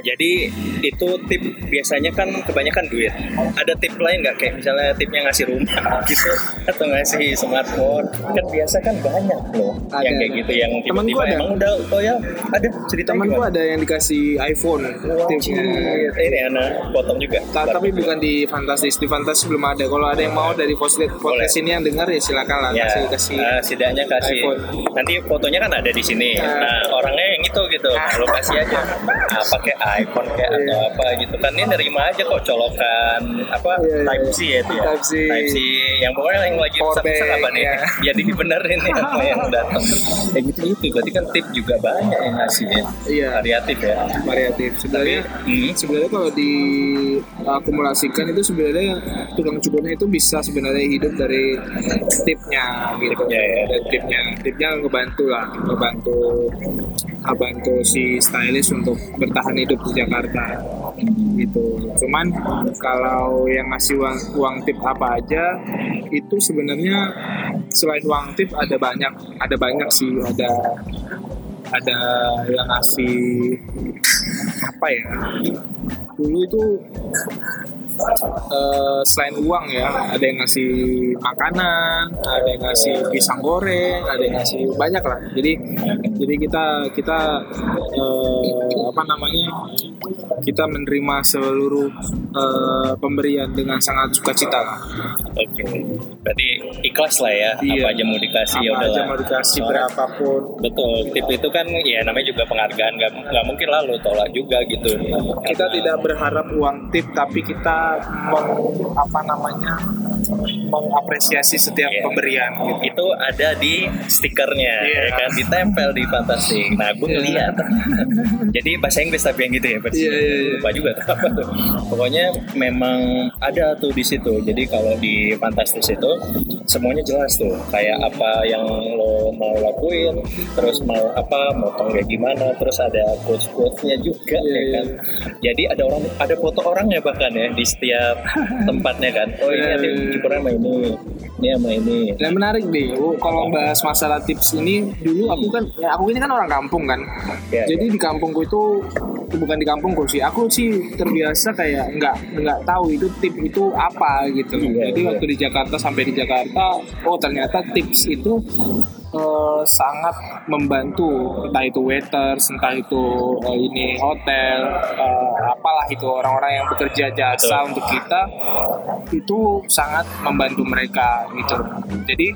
jadi itu tip biasanya kan kebanyakan duit. Ada tip lain nggak kayak misalnya tipnya ngasih rumah gitu atau ngasih smartphone? Kan biasa kan banyak loh Ada, yang kayak ada. gitu yang tiba-tiba ada. emang udah oh ya ada cerita Temanku ada yang dikasih iPhone tipnya. Ini anak potong juga. Ta- tapi bukan di Fantastis, di Fantastis belum ada. Kalau ada yang mau dari podcast podcast ini yang dengar ya silakan lah Ya, kasih kasih. eh, setidaknya kasih. iPhone. Nanti fotonya kan ada di sini. Ah. Nah, orangnya yang itu gitu. Nah, lo kasih aja. Nah, pakai iPhone kayak atau Iya. apa gitu kan. Ini nerima aja kok colokan apa Iya, iya, Type iya. C ya itu ya. Type C. Type C yang pokoknya yang lagi bank, apa nih. ya. Ya dibenerin ya sama yang datang. Kayak gitu gitu. Berarti kan tip juga banyak yang ngasih ya. Iya. Variatif ya. variatif. Sebenarnya Hmm. sebenarnya kalau diakumulasikan itu sebenarnya tukang cukurnya itu bisa sebenarnya hidup dari tipnya gitu ya. dari tipnya tipnya ngebantu lah ngebantu ngebantu si stylist untuk bertahan hidup di Jakarta. Gitu. Cuman kalau yang ngasih uang, uang tip apa aja itu sebenarnya selain uang tip ada banyak ada banyak sih. Ada ada yang ngasih apa ya dulu itu eh, selain uang ya ada yang ngasih makanan ada yang ngasih pisang goreng ada yang ngasih banyak lah. Jadi jadi kita kita eh, apa namanya kita menerima seluruh eh, pemberian dengan sangat sukacita. Oke. Berarti ikhlas lah ya. Iya. Apa aja mau dikasih ya apa aja mau dikasih Soalnya- berapapun Betul, tip itu kan ya namanya juga penghargaan, nggak mungkin lah lo tolak juga gitu. kita Karena- tidak berharap uang tip tapi kita meng, apa namanya mengapresiasi setiap Iya. pemberian gitu. itu ada di stikernya, Iya. ya kan ditempel di Fantastic. Nah, gue Iya. ngeliat. Jadi bahasa Inggris tapi yang gitu ya, versi. Iya, iya, iya. Lupa juga tuh apa tuh. Pokoknya memang ada tuh di situ. Jadi kalau di Fantastis itu semuanya jelas tuh, kayak apa yang lo mau lakuin, terus mau apa, motong kayak gimana, terus ada quotes quotesnya juga, Iya, ya iya. kan. Jadi ada orang, ada foto orangnya bahkan ya di setiap tempatnya kan. Oh ini Iya, nanti cukurnya sama ini, ini sama ini. Dan menarik deh, oh, kalau bahas masalah tips ini dulu aku kan, ya aku ini kan orang kampung kan. Ya, Jadi di kampungku itu bukan di kampungku sih, aku sih terbiasa kayak nggak nggak tahu itu tip itu apa gitu. Iya, Jadi iya. waktu di Jakarta sampai di Jakarta, oh ternyata tips itu eh, sangat membantu entah itu waiters entah itu eh, ini hotel eh, apalah itu orang-orang yang bekerja jasa untuk kita itu sangat membantu mereka gitu. Jadi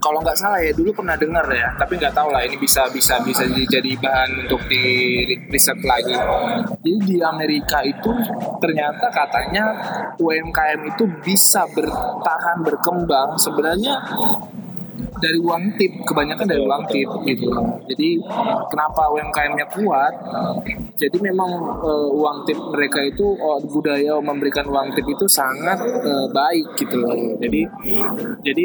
kalau nggak salah ya dulu pernah dengar ya tapi nggak tahu lah ini bisa bisa bisa jadi bahan untuk di riset lagi. Jadi di Amerika itu ternyata katanya UMKM itu bisa bertahan berkembang. Sebenarnya dari uang tip kebanyakan dari uang tip gitu. Jadi kenapa UMKM-nya kuat? Jadi memang eh, uang tip mereka itu oh, budaya memberikan uang tip itu sangat eh, baik gitu loh. Jadi jadi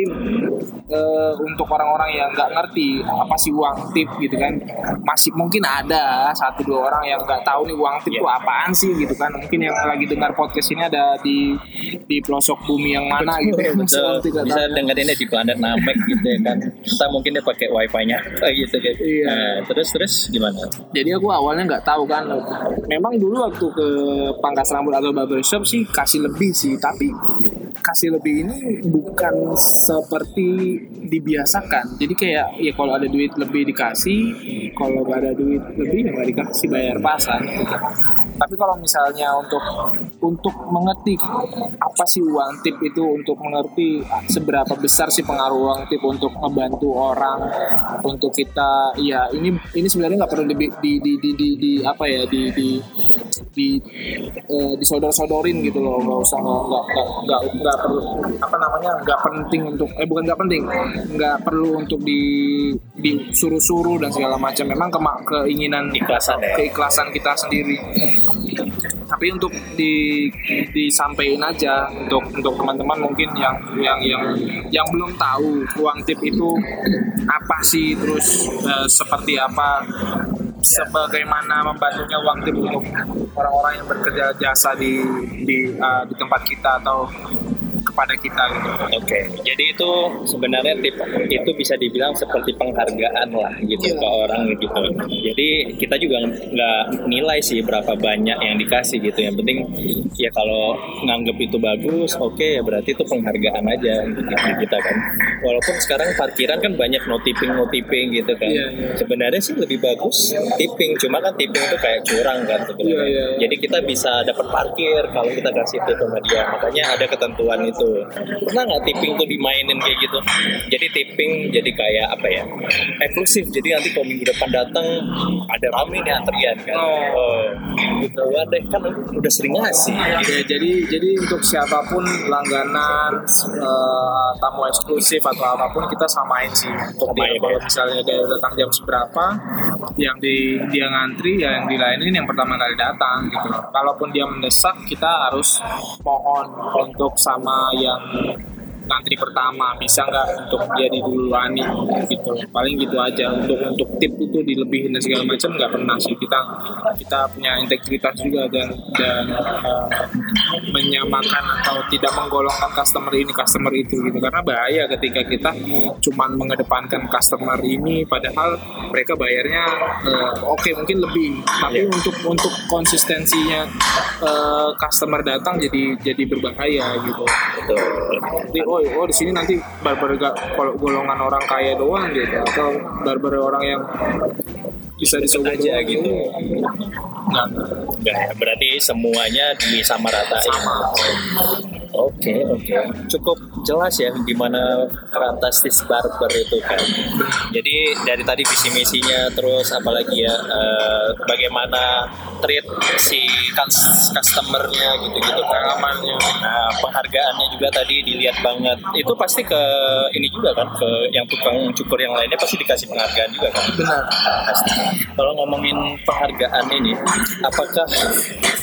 eh, untuk orang-orang yang nggak ngerti apa sih uang tip gitu kan masih mungkin ada satu dua orang yang nggak tahu nih uang tip itu apaan sih gitu kan. Mungkin yang lagi dengar podcast ini ada di di pelosok bumi yang mana gitu. Betul. Tidak Bisa tahu. dengerinnya di planet Namek gitu ya kan. Entah mungkin dia pakai wifi-nya kayak gitu kan. Iya. Nah, terus terus gimana? Jadi aku awalnya nggak tahu kan. Memang dulu waktu ke pangkas rambut atau barbershop sih kasih lebih sih, tapi kasih lebih ini bukan seperti dibiasakan. Jadi kayak ya kalau ada duit lebih dikasih, kalau nggak ada duit lebih ya nggak dikasih bayar pasan. Tapi kalau misalnya untuk untuk mengerti apa sih uang tip itu untuk mengerti seberapa besar sih pengaruh uang tip untuk membantu orang untuk kita ya ini ini sebenarnya nggak perlu di, di, di, di, di, di- apa ya di di di eh, disodor-sodorin gitu loh nggak usah nggak nggak nggak nggak nggak perlu apa namanya nggak penting untuk eh bukan nggak penting nggak perlu untuk di disuruh-suruh dan segala macam memang kema- keinginan Ikhlasan ya. keikhlasan kita sendiri tapi untuk di disampaikan aja untuk untuk teman-teman mungkin yang yang yang yang belum tahu uang tip itu apa sih terus eh, seperti apa sebagaimana membantunya uang tip untuk orang-orang yang bekerja jasa di di eh, di tempat kita atau kepada kita gitu. Oke, jadi itu sebenarnya tip itu bisa dibilang seperti penghargaan lah gitu Iya. ke orang gitu. Jadi kita juga nggak nilai sih berapa banyak yang dikasih gitu. Yang penting ya kalau nganggep itu bagus, oke ya berarti itu penghargaan aja gitu kita kan. Walaupun sekarang parkiran kan banyak no tipping no tipping gitu kan. Iya, iya. Sebenarnya sih lebih bagus tipping, cuma kan tipping itu kayak curang kan sebenarnya. Iya, iya. Jadi kita bisa dapat parkir kalau kita kasih tip sama dia. Makanya ada ketentuan itu. Pernah nggak tipping tuh dimainin kayak gitu? Jadi tipping jadi kayak apa ya? Eksklusif. Jadi nanti kalau minggu depan datang ada rame nih antrian kan. Oh. gitu. Ada kan udah sering ngasih. Ya, jadi jadi untuk siapa pun langganan eh, tamu eksklusif atau apa pun kita samain sih. Untuk dia, kalau ya. misalnya dia datang jam seberapa, yang di dia ngantri, ya yang dilainin yang pertama kali datang gitu. Kalaupun dia mendesak, kita harus mohon untuk sama yang ngantri pertama bisa nggak untuk dia diduluani gitu. Paling gitu aja untuk untuk tip itu dilebihin dan segala macam nggak pernah sih. Kita kita punya integritas juga dan dan eh, menyamakan atau tidak menggolongkan customer ini customer itu gitu. Karena bahaya ketika kita cuman mengedepankan customer ini padahal mereka bayarnya eh, oke mungkin lebih. Tapi untuk untuk konsistensinya eh, customer datang jadi jadi berbahaya gitu. Betul. jadi oh oh di sini nanti barber ga- kalau golongan orang kaya doang gitu atau barber orang yang bisa disogok aja doang gitu. Nggak. Ya, berarti semuanya disamaratain. Sama. Oke, oke. Cukup jelas ya gimana fantastis barber itu kan. Jadi dari tadi visi misinya terus apalagi ya eh, bagaimana treat si cus- customernya gitu-gitu pengalamannya. Nah, penghargaannya juga tadi dilihat banget. Itu pasti ke ini juga kan ke yang tukang cukur yang lainnya pasti dikasih penghargaan juga kan. benar Pasti. Kalau ngomongin penghargaan ini, apakah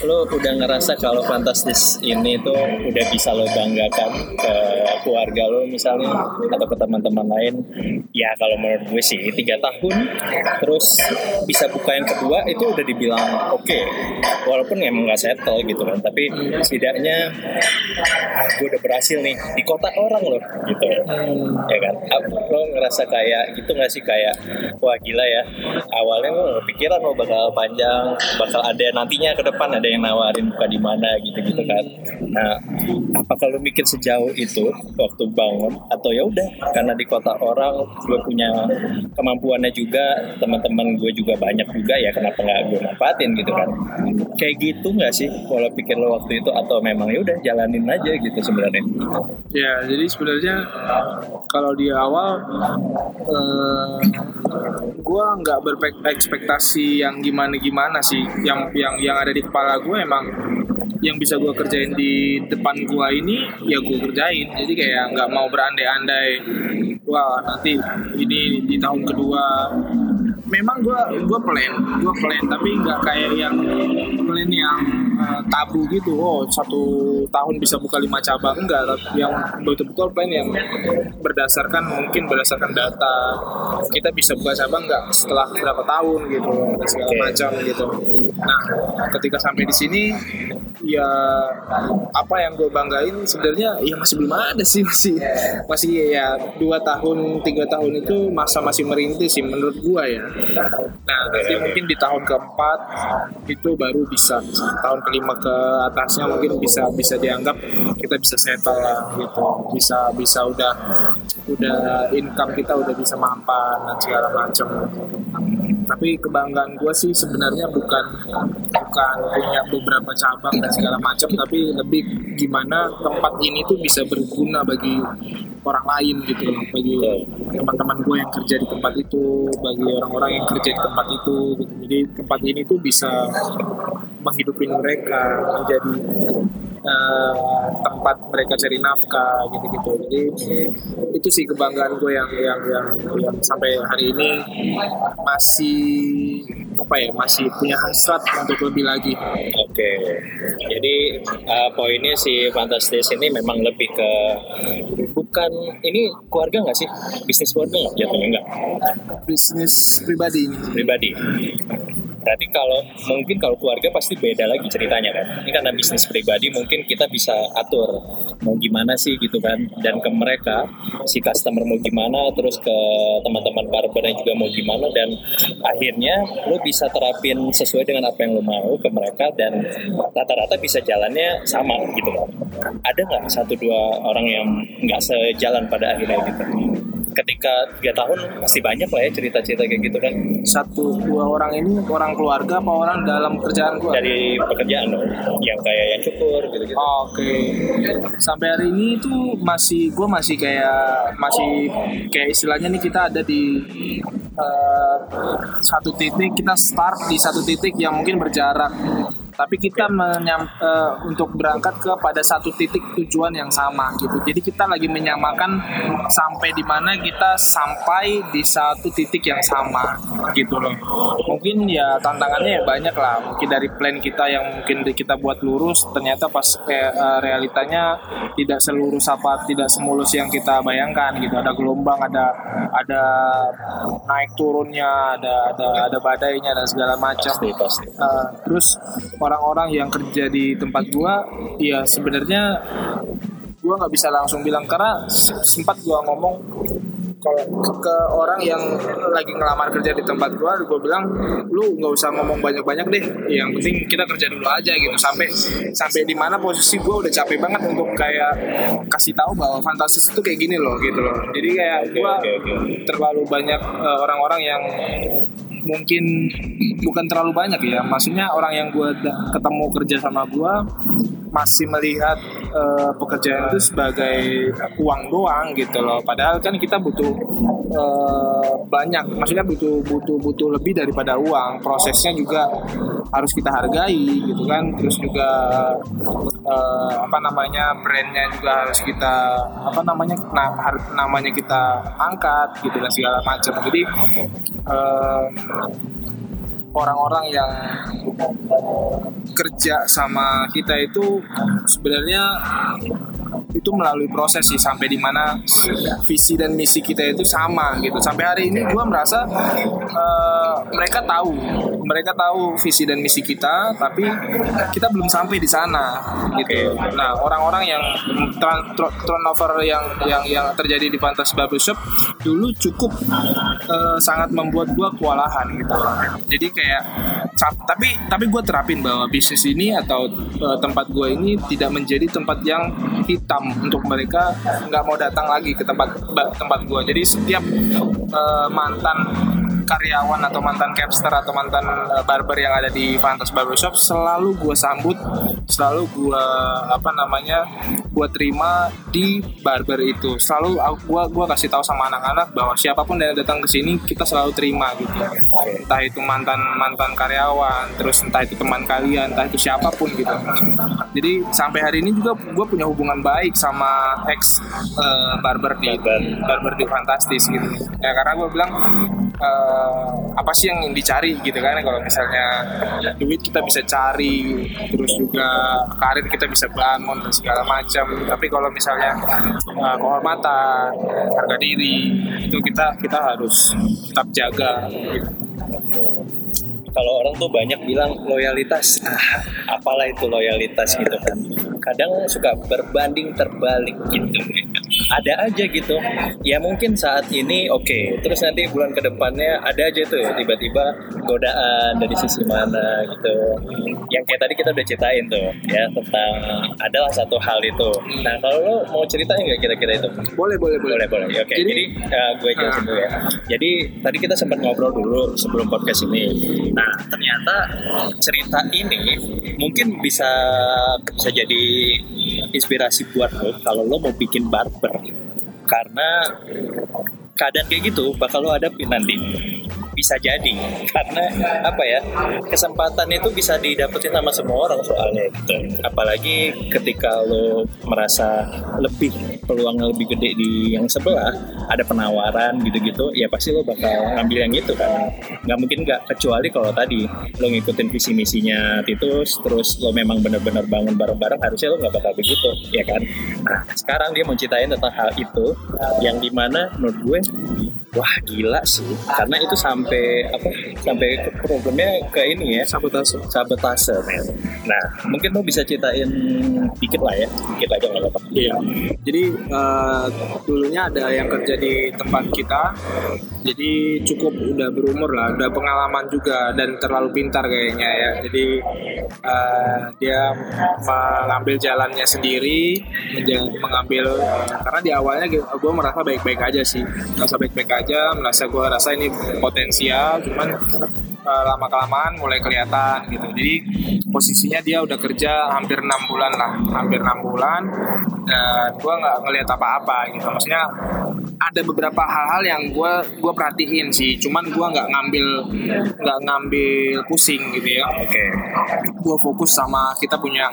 lo udah ngerasa kalau Fantastis ini tuh udah bisa lo banggakan ke keluarga lo misalnya atau ke teman-teman lain? Ya kalau menurut gue sih tiga tahun, terus bisa buka yang kedua itu udah dibilang oke, walaupun emang nggak settle gitu kan, tapi setidaknya ah, gue udah berhasil nih di kota orang loh gitu. Ya kan? Lo ngerasa kayak gitu nggak sih? Kayak wah gila ya awalnya lo pikiran lo bakal panjang bakal ada nantinya ke depan ada yang nawarin buka di mana gitu-gitu kan. Nah apa kalau mikir sejauh itu waktu bangun atau ya udah karena di kota orang gue punya kemampuannya juga teman-teman gue juga banyak juga ya kenapa nggak gue manfaatin gitu kan kayak gitu nggak sih kalau pikir lo waktu itu atau memang ya udah jalanin aja gitu sebenarnya Ya, jadi sebenarnya kalau di awal eh, gue nggak berekspektasi yang gimana-gimana sih. Yang yang yang ada di kepala gue emang yang bisa gue kerjain di depan gue ini ya gue kerjain. Jadi kayak nggak mau berandai-andai. Wah nanti ini di tahun kedua memang gue gue plan gue plan tapi nggak kayak yang plan yang uh, tabu gitu. Oh satu tahun bisa buka lima cabang enggak tapi yang betul-betul plan yang berdasarkan mungkin berdasarkan data kita bisa buka cabang nggak setelah berapa tahun gitu dan segala Oke. macam gitu. Nah ketika sampai di sini ya apa yang gue banggain sebenarnya ya masih belum ada sih masih masih ya dua tahun tiga tahun itu masa masih merintis sih menurut gue ya nah nanti mungkin di tahun keempat itu baru bisa tahun kelima ke atasnya mungkin bisa bisa dianggap kita bisa settle lah gitu. Bisa bisa udah udah income kita udah bisa mampan dan segala macam. Tapi kebanggaan gue sih sebenarnya bukan bukan punya beberapa cabang dan segala macam tapi lebih gimana tempat ini tuh bisa berguna bagi orang lain gitu bagi teman-teman gue yang kerja di tempat itu bagi orang-orang yang kerja di tempat itu gitu. jadi tempat ini tuh bisa menghidupi mereka menjadi eh, tempat mereka cari nafkah gitu-gitu. Jadi itu sih kebanggaan gue yang yang yang, yang sampai hari ini masih apa ya masih punya hasrat untuk lebih lagi. Oke, jadi uh, poinnya si Fantastis ini memang lebih ke bukan ini keluarga nggak sih? Bisnis keluarga nggak? Jatuhnya nggak? Bisnis pribadi ini. Pribadi. Berarti kalau mungkin kalau keluarga pasti beda lagi ceritanya kan. Ini karena bisnis pribadi mungkin kita bisa atur mau gimana sih gitu kan. Dan ke mereka si customer mau gimana, terus ke teman-teman barbernya juga mau gimana dan akhirnya lo bisa terapin sesuai dengan apa yang lo mau ke mereka dan rata-rata bisa jalannya sama gitu kan. Ada nggak satu dua orang yang nggak sejalan pada akhirnya gitu? Ketika tiga tahun masih banyak lah ya cerita-cerita kayak gitu kan satu dua orang ini orang keluarga apa orang dalam kerjaan gue dari pekerjaan dong. Yang kayak yang cukur gitu-gitu. Oke, sampai hari ini tuh masih gue masih kayak masih kayak istilahnya nih kita ada di eh, satu titik kita start di satu titik yang mungkin berjarak, tapi kita menyam, eh, untuk berangkat ke pada satu titik tujuan yang sama gitu. Jadi kita lagi menyamakan sampai di mana kita sampai di satu titik yang sama gitu loh. Mungkin ya tantangannya ya banyak lah. Mungkin dari plan kita yang mungkin kita buat lurus ternyata pas kayak eh, realitanya tidak selurus apa tidak semulus yang kita bayangkan gitu. Ada gelombang, ada ada naik turunnya, ada ada ada badainya dan segala macam. pasti pasti Uh, terus orang-orang yang kerja di tempat gua ya sebenarnya gua nggak bisa langsung bilang karena se- sempat gua ngomong kalau ke orang yang lagi ngelamar kerja di tempat gua gua bilang lu nggak usah ngomong banyak-banyak deh yang penting kita kerja dulu aja gitu. Sampai sampai di mana posisi gua udah capek banget untuk kayak kasih tahu bahwa fantasis itu kayak gini loh gitu loh. Jadi kayak gua terlalu banyak uh, orang-orang yang mungkin bukan terlalu banyak ya. Maksudnya orang yang gue ketemu kerja sama gue masih melihat eh, pekerjaan itu sebagai uang doang gitu loh. Padahal kan kita butuh eh, banyak. Maksudnya butuh butuh butuh lebih daripada uang. Prosesnya juga harus kita hargai gitu kan. Terus juga eh, apa namanya brandnya juga harus kita apa namanya na- har- namanya kita angkat gitu dan segala macam. Jadi eh, Thank you. Orang-orang yang kerja sama kita itu sebenarnya itu melalui proses sih sampai di mana visi dan misi kita itu sama gitu. Sampai hari ini gue merasa eh, mereka tahu mereka tahu visi dan misi kita tapi kita belum sampai di sana gitu. Nah orang-orang yang turnover yang yang yang terjadi di Pantas Barbershop dulu cukup eh, sangat membuat gue kewalahan gitu. Jadi kayak Sa- tapi tapi gue terapin bahwa bisnis ini atau uh, tempat gue ini tidak menjadi tempat yang hitam untuk mereka nggak mau datang lagi ke tempat tempat gue jadi setiap uh, mantan karyawan atau mantan capster atau mantan uh, barber yang ada di Fantas Barbershop selalu gue sambut selalu gue apa namanya gue terima di barber itu. Selalu gue gua kasih tahu sama anak-anak bahwa siapa pun yang datang ke sini kita selalu terima gitu. Entah itu mantan mantan karyawan terus entah itu teman kalian entah itu siapa pun gitu. Jadi sampai hari ini juga gue punya hubungan baik sama ex uh, barber di barber. di fantastis gitu. Ya karena gue bilang uh, apa sih yang dicari gitu kan kalau misalnya duit kita bisa cari terus juga karir kita bisa bangun dan segala macam. Tapi kalau misalnya uh, kehormatan harga diri itu kita kita harus tetap jaga. gitu. Kalau orang tuh banyak bilang loyalitas ah apalah itu loyalitas gitu kan. Kadang suka berbanding terbalik gitu ada aja gitu. Ya mungkin saat ini oke. Okay. terus nanti bulan ke depannya ada aja tuh tiba-tiba godaan dari sisi mana gitu. Yang kayak tadi kita udah ceritain tuh ya tentang adalah satu hal itu. Nah kalau lo mau ceritain nggak kira-kira itu? Boleh boleh boleh. Boleh boleh. Oke okay. jadi, jadi uh, gue jelasin dulu ya. Jadi tadi kita sempat ngobrol dulu sebelum podcast ini. Nah ternyata cerita ini mungkin bisa bisa jadi inspirasi buat lo kalau lo mau bikin barber karena keadaan kayak gitu bakal lo hadapi nanti bisa jadi. Karena apa ya kesempatan itu bisa didapetin sama semua orang soalnya gitu. Apalagi ketika lo merasa lebih peluangnya lebih gede di yang sebelah ada penawaran gitu-gitu ya pasti lo bakal ngambil yang itu kan. Nggak mungkin nggak kecuali kalau tadi lo ngikutin visi misinya Titus terus lo memang bener-bener bangun bareng-bareng harusnya lo nggak bakal begitu ya kan? Nah sekarang dia mau ceritain tentang hal itu yang di mana menurut gue wah gila sih. Karena itu sampai apa sampai ke problemnya ke ini ya. Sabotase. Sabotase men. Nah mungkin lo bisa ceritain dikit lah ya. Dikit aja nggak apa-apa. Iya. Jadi uh, dulunya ada yang kerja di tempat kita. Jadi cukup udah berumur lah. Udah pengalaman juga dan terlalu pintar kayaknya ya. Jadi uh, dia mengambil jalannya sendiri mengambil uh, karena di awalnya gue merasa baik-baik aja sih. Merasa baik-baik aja merasa gue rasa ini potensial cuman uh, lama kelamaan mulai kelihatan gitu. Jadi posisinya dia udah kerja hampir enam bulan lah hampir enam bulan dan gue nggak ngelihat apa-apa gitu. Maksudnya ada beberapa hal-hal yang gue gue perhatiin sih cuman gue nggak ngambil nggak ngambil pusing gitu ya oke okay. gue fokus sama kita punya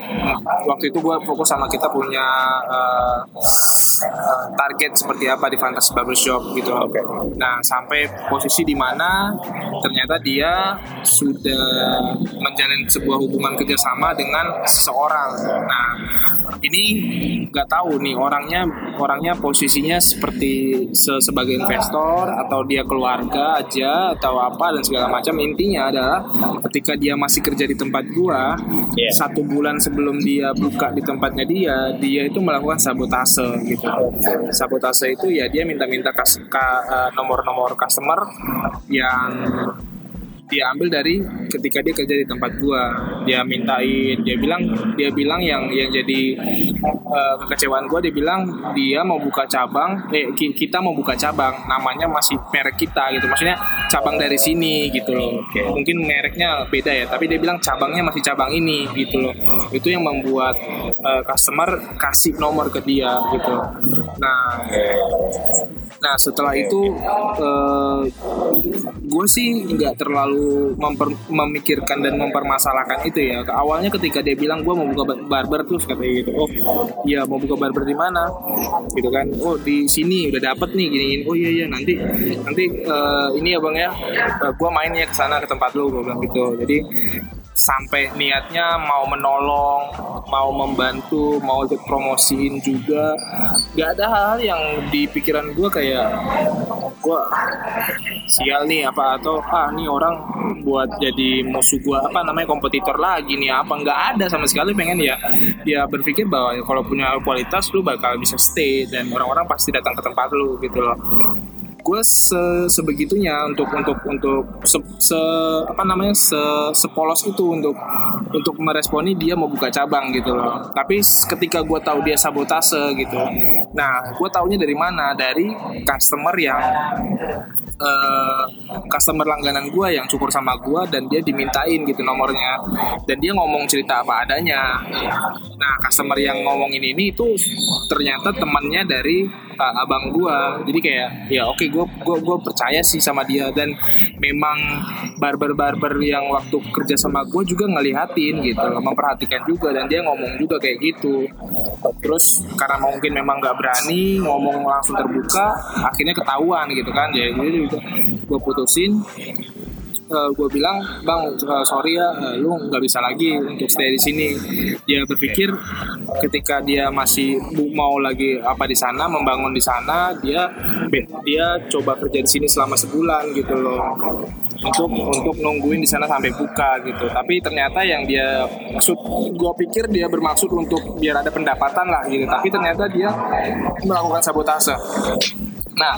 waktu itu gue fokus sama kita punya uh, uh, target seperti apa di Fantasy Barbershop gitu oke okay. nah sampai posisi di mana ternyata dia sudah menjalin sebuah hubungan kerjasama dengan seseorang nah ini nggak tahu nih orangnya orangnya posisinya seperti se sebagai investor atau dia keluarga aja atau apa dan segala macam intinya adalah ketika dia masih kerja di tempat gua yeah. satu bulan sebelum dia buka di tempatnya dia dia itu melakukan sabotase gitu sabotase itu ya dia minta-minta uh, nomor-nomor customer yang dia ambil dari ketika dia kerja di tempat gua. Dia mintain dia bilang dia bilang yang yang jadi uh, kekecewaan gua dia bilang dia mau buka cabang eh kita mau buka cabang. Namanya masih merek kita gitu. Maksudnya cabang dari sini gitu loh. Okay. mungkin mereknya beda ya tapi dia bilang cabangnya masih cabang ini gitu loh. Itu yang membuat uh, customer kasih nomor ke dia gitu. Nah nah setelah itu uh, gue sih nggak terlalu memper, memikirkan dan mempermasalahkan itu ya. Awalnya ketika dia bilang gue mau buka barber terus katanya gitu. Oh iya mau buka barber di mana? Gitu kan. Oh di sini udah dapet nih gini, oh iya iya nanti nanti uh, ini ya bang ya. Uh, gue main ya ke sana ke tempat lo gue bilang gitu. Jadi sampai niatnya mau menolong, mau membantu, mau promosiin juga. Gak ada hal-hal yang di pikiran gue kayak gue sial nih apa atau ah nih orang buat jadi musuh gue apa namanya kompetitor lagi nih apa? Nggak ada sama sekali pengen ya. Dia berpikir bahwa kalau punya kualitas lu bakal bisa stay dan orang-orang pasti datang ke tempat lu gitu loh. Gue se sebegitunya untuk untuk untuk se, se- apa namanya se sepolos itu untuk untuk meresponi dia mau buka cabang gitu loh. Tapi ketika gue tahu dia sabotase gitu. Nah gue taunya dari mana? Dari customer yang eh, customer langganan gue yang cukur sama gue dan dia dimintain gitu nomornya. Dan dia ngomong cerita apa adanya. Nah customer yang ngomongin ini itu ternyata temannya dari uh, abang gue jadi kayak ya oke gue gue gue percaya sih sama dia. Dan memang barber barber yang waktu kerja sama gue juga ngelihatin gitu memperhatikan juga. Dan dia ngomong juga kayak gitu. Terus karena mungkin memang nggak berani ngomong langsung terbuka akhirnya ketahuan gitu kan. Ya jadi gue putusin gue bilang bang eh, sorry ya eh, lu nggak bisa lagi untuk stay di sini. Dia berpikir ketika dia masih mau lagi apa di sana membangun di sana dia dia coba kerja di sini selama sebulan gitu loh untuk untuk nungguin di sana sampai buka gitu tapi ternyata yang dia maksud gue pikir dia bermaksud untuk biar ada pendapatan lah gitu tapi ternyata dia melakukan sabotase Nah,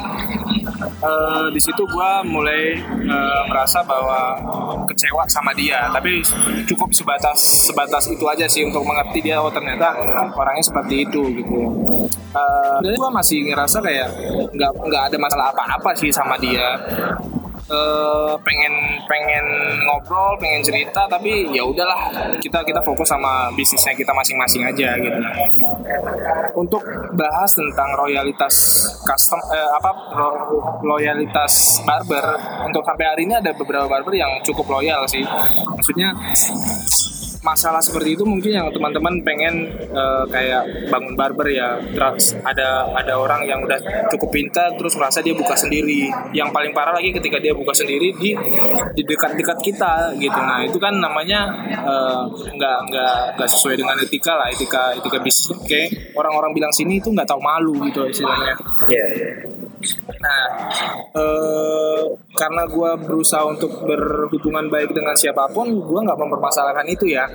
eh, di situ gue mulai eh, merasa bahwa kecewa sama dia, tapi cukup sebatas sebatas itu aja sih untuk mengerti dia oh ternyata orangnya seperti itu gitu. Eh, dan gue masih ngerasa kayak nggak nggak ada masalah apa-apa sih sama dia. Eh, pengen pengen ngobrol, pengen cerita, tapi ya udahlah kita kita fokus sama bisnisnya kita masing-masing aja gitu. Untuk bahas tentang royalitas custom eh, apa loyalitas barber untuk sampai hari ini ada beberapa barber yang cukup loyal sih. Maksudnya masalah seperti itu mungkin yang teman-teman pengen eh, kayak bangun barber ya. Terus ada ada orang yang udah cukup pintar terus merasa dia buka sendiri. Yang paling parah lagi ketika dia buka sendiri di di dekat-dekat kita gitu. Nah itu kan namanya eh, nggak nggak nggak sesuai dengan etika lah etika etika bisnis. Kayak orang-orang bilang sini itu nggak tahu malu gitu istilahnya. Iya. Nah, eh, karena gue berusaha untuk berhubungan baik dengan siapa pun, gue nggak mempermasalahkan itu ya.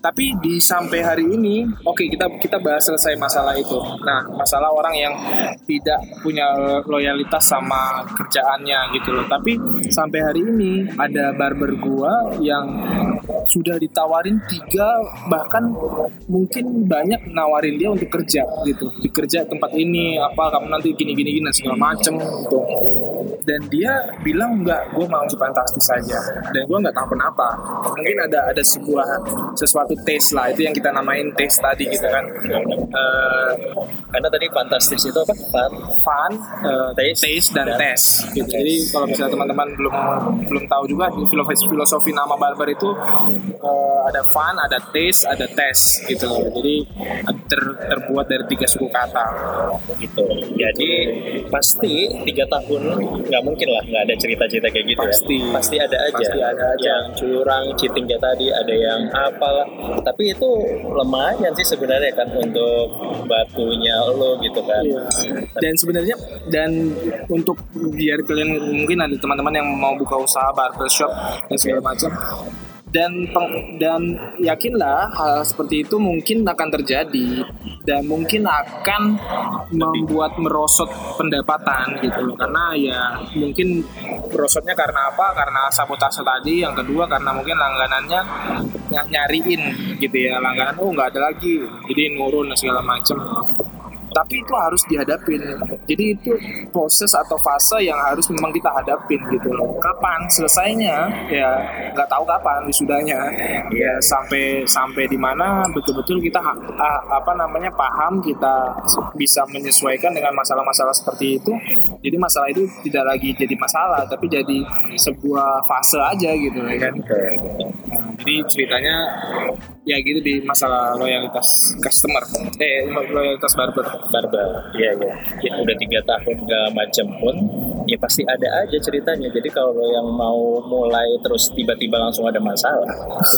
Tapi di sampai hari ini, oke kita kita bahas selesai masalah itu. Nah, masalah orang yang tidak punya loyalitas sama kerjaannya gitu loh. Tapi sampai hari ini ada barber gua yang sudah ditawarin tiga bahkan mungkin banyak nawarin dia untuk kerja gitu di kerja tempat ini apa kamu nanti gini gini gini segala macem gitu dan dia bilang enggak gue mau di fantastis saja dan gue nggak tahu kenapa mungkin ada ada sebuah sesuatu taste lah itu yang kita namain taste tadi gitu kan Eh, Karena tadi fantastis itu apa? Fun. fun eh, Taste. taste dan Dan tes gitu jadi kalau misalnya teman-teman belum belum tahu juga filosofi filosofi nama barber itu eh, ada fun ada taste ada tes gitu jadi ter- terbuat dari tiga suku kata gitu. Jadi pasti tiga tahun nggak mungkin lah nggak ada cerita-cerita kayak gitu Pasti. ya. Pasti ada aja. Pasti ada aja. Yang curang, cheating kayak tadi, ada yang apalah. Tapi itu lumayan sih sebenarnya kan untuk batunya lo gitu kan. Iya. Dan sebenarnya dan untuk biar kalian mungkin ada teman-teman yang mau buka usaha barbershop dan segala macam dan dan yakinlah hal seperti itu mungkin akan terjadi dan mungkin akan membuat merosot pendapatan gitu loh. Karena ya mungkin merosotnya karena apa? Karena sabotase tadi yang kedua karena mungkin langganannya ny- nyariin gitu ya. Langganan oh nggak ada lagi. Jadi nurun segala macam tapi itu harus dihadapin. Jadi itu proses atau fase yang harus memang kita hadapin gitu loh. Kapan selesainya? Ya nggak tahu kapan wisudanya ya sampai sampai di mana betul-betul kita ha- a- apa namanya paham kita bisa menyesuaikan dengan masalah-masalah seperti itu. Jadi masalah itu tidak lagi jadi masalah tapi jadi sebuah fase aja gitu kan? Nah, jadi ceritanya ya gitu di masalah loyalitas customer. Eh loyalitas barber. Barber. Iya iya. Ya, udah tiga tahun gak macem pun ya pasti ada aja ceritanya. Jadi kalau yang mau mulai terus tiba-tiba langsung ada masalah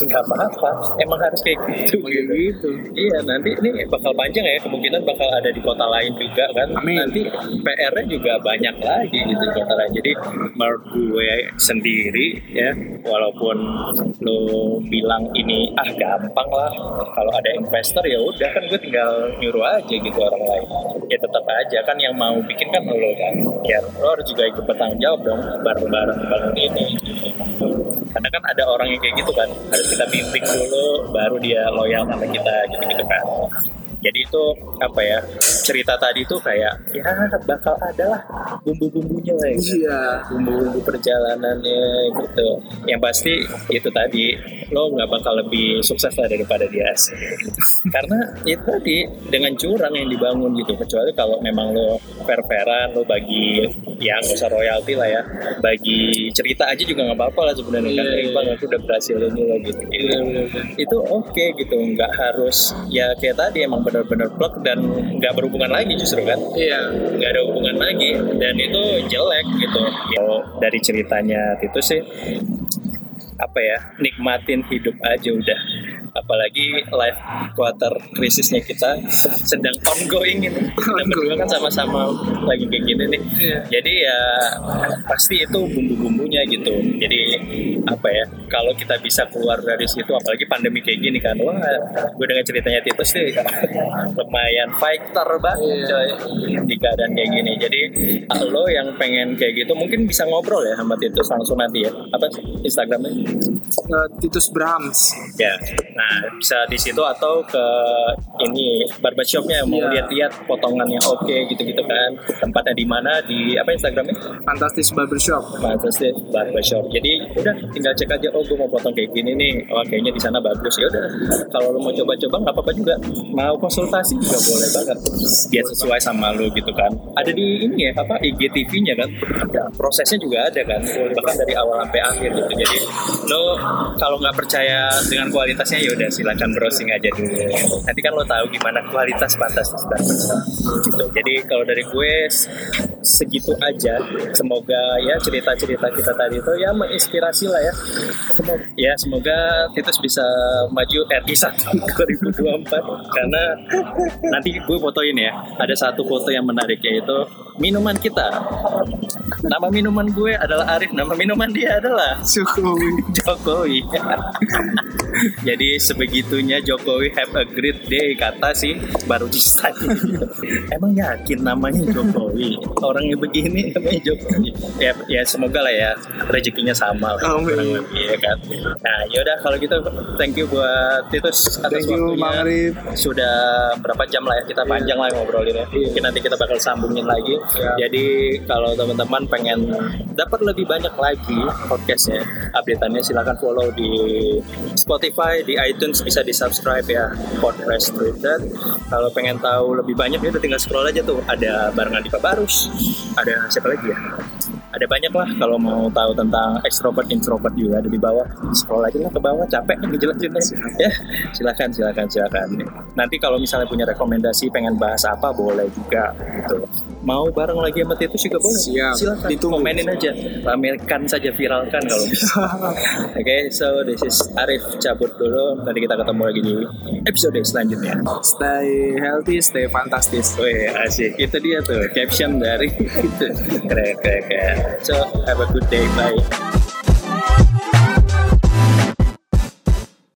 nggak apa-apa. Emang harus kayak gitu. Gitu. Iya nanti ini bakal panjang ya. Kemungkinan bakal ada di kota lain juga kan? Amin. nanti PR-nya juga banyak lagi gitu di kota lain. Jadi menurut gue sendiri ya walaupun lo bilang ini ah gampang lah kalau ada investor ya udah kan gue tinggal nyuruh aja gitu orang lain. Ya tetap aja kan yang mau bikin kan lo kan. Ya lo harus juga ikut bertanggung jawab dong bareng-bareng bangun ini. Karena kan ada orang yang kayak gitu kan harus kita bimbing dulu baru dia loyal sama kita gitu-gitu kan. Jadi itu apa ya cerita tadi tuh kayak ya bakal ada lah bumbu-bumbunya lah ya Iya. bumbu-bumbu perjalanannya gitu. Yang pasti itu tadi lo nggak bakal lebih sukses lah daripada dia sih karena itu tadi dengan curang yang dibangun gitu kecuali kalau memang lo fair-fairan lo bagi ya nggak usah royalti lah ya bagi cerita aja juga nggak apa-apa lah sebenarnya kan Iya, eh, iya. bang aku udah berhasil ini lo gitu, gitu. itu oke gitu nggak harus ya kayak tadi emang benar-benar plug dan nggak berhubungan lagi justru kan Iya. nggak ada hubungan lagi dan itu jelek gitu kalau dari ceritanya itu sih apa ya nikmatin hidup aja udah apalagi life quarter krisisnya kita sedang ongoing ini. Kita berdua kan sama-sama lagi kayak gini nih. Iya. jadi ya pasti itu bumbu-bumbunya gitu. Jadi apa ya kalau kita bisa keluar dari situ apalagi pandemi kayak gini kan. Wah gue dengan ceritanya Titus sih lumayan fighter banget Iya. coy di keadaan kayak gini. Jadi lo yang pengen kayak gitu mungkin bisa ngobrol ya sama Titus langsung nanti ya. Apa sih Instagramnya? Eh, Titus Brahms. ya. Nah bisa di situ atau ke ini barbershopnya mau Iya. lihat-lihat potongannya oke gitu-gitu kan tempatnya di mana di apa Instagramnya Fantastis Barbershop. Fantastic Barbershop. Jadi udah tinggal cek aja. Oh, gue mau potong kayak gini nih. Oh, kayaknya di sana bagus. Ya udah. Kalau lo mau coba-coba nggak apa-apa juga. Mau konsultasi juga boleh banget. Biar sesuai sama lo gitu kan. Ada di ini ya apa IGTV-nya kan. Ada. Prosesnya juga ada kan. Bahkan dari awal sampai akhir gitu. Jadi lo kalau nggak percaya dengan kualitasnya ya udah silakan browsing aja dulu. Nanti kan lo tahu gimana kualitas Fantastic Barbershop. Gitu. Jadi kalau dari gue segitu aja. Semoga ya cerita-cerita kita tadi itu ya menginspirasi lah ya. Semoga, ya semoga Titus bisa maju RI 1 2024 karena nanti gue fotoin ya. Ada satu foto yang menarik yaitu minuman kita. Nama minuman gue adalah Arif, nama minuman dia adalah Jokowi. Jokowi. Jadi sebegitunya Jokowi have a great day kata sih baru desain. Emang yakin namanya Jokowi? Orangnya begini namanya Jokowi. Ya, ya semoga lah ya rezekinya sama lah. Amin. kurang lebih, ya kan. Nah yaudah kalau gitu thank you buat Titus atas Thank you, waktunya. Sudah berapa jam lah ya kita panjang lah ngobrolin ya. Mungkin nanti kita bakal sambungin lagi. Ya. Jadi kalau teman-teman pengen dapat lebih banyak lagi podcastnya, updateannya silakan follow di Spotify, di iTunes bisa di subscribe ya podcast Twitter. Kalau pengen tahu lebih banyak ya udah tinggal scroll aja tuh. Ada barengan di Barus, ada siapa lagi ya? Ada banyak lah kalau mau tahu tentang extrovert introvert juga ada di bawah. Scroll aja lah ke bawah, capek ngejelasinnya. Ya, silakan silakan silakan. Nanti kalau misalnya punya rekomendasi pengen bahas apa boleh juga gitu. Mau bareng lagi sama Titus juga boleh. Siap, Silakan ditunggu. komenin aja. Pamerkan saja viralkan kalau bisa. Oke, so this is Arif cabut dulu. Nanti kita ketemu lagi di episode selanjutnya. Stay healthy, stay fantastis. Wih, asik. Itu dia tuh caption dari itu. Keren, keren, keren. So, have a good day. Bye.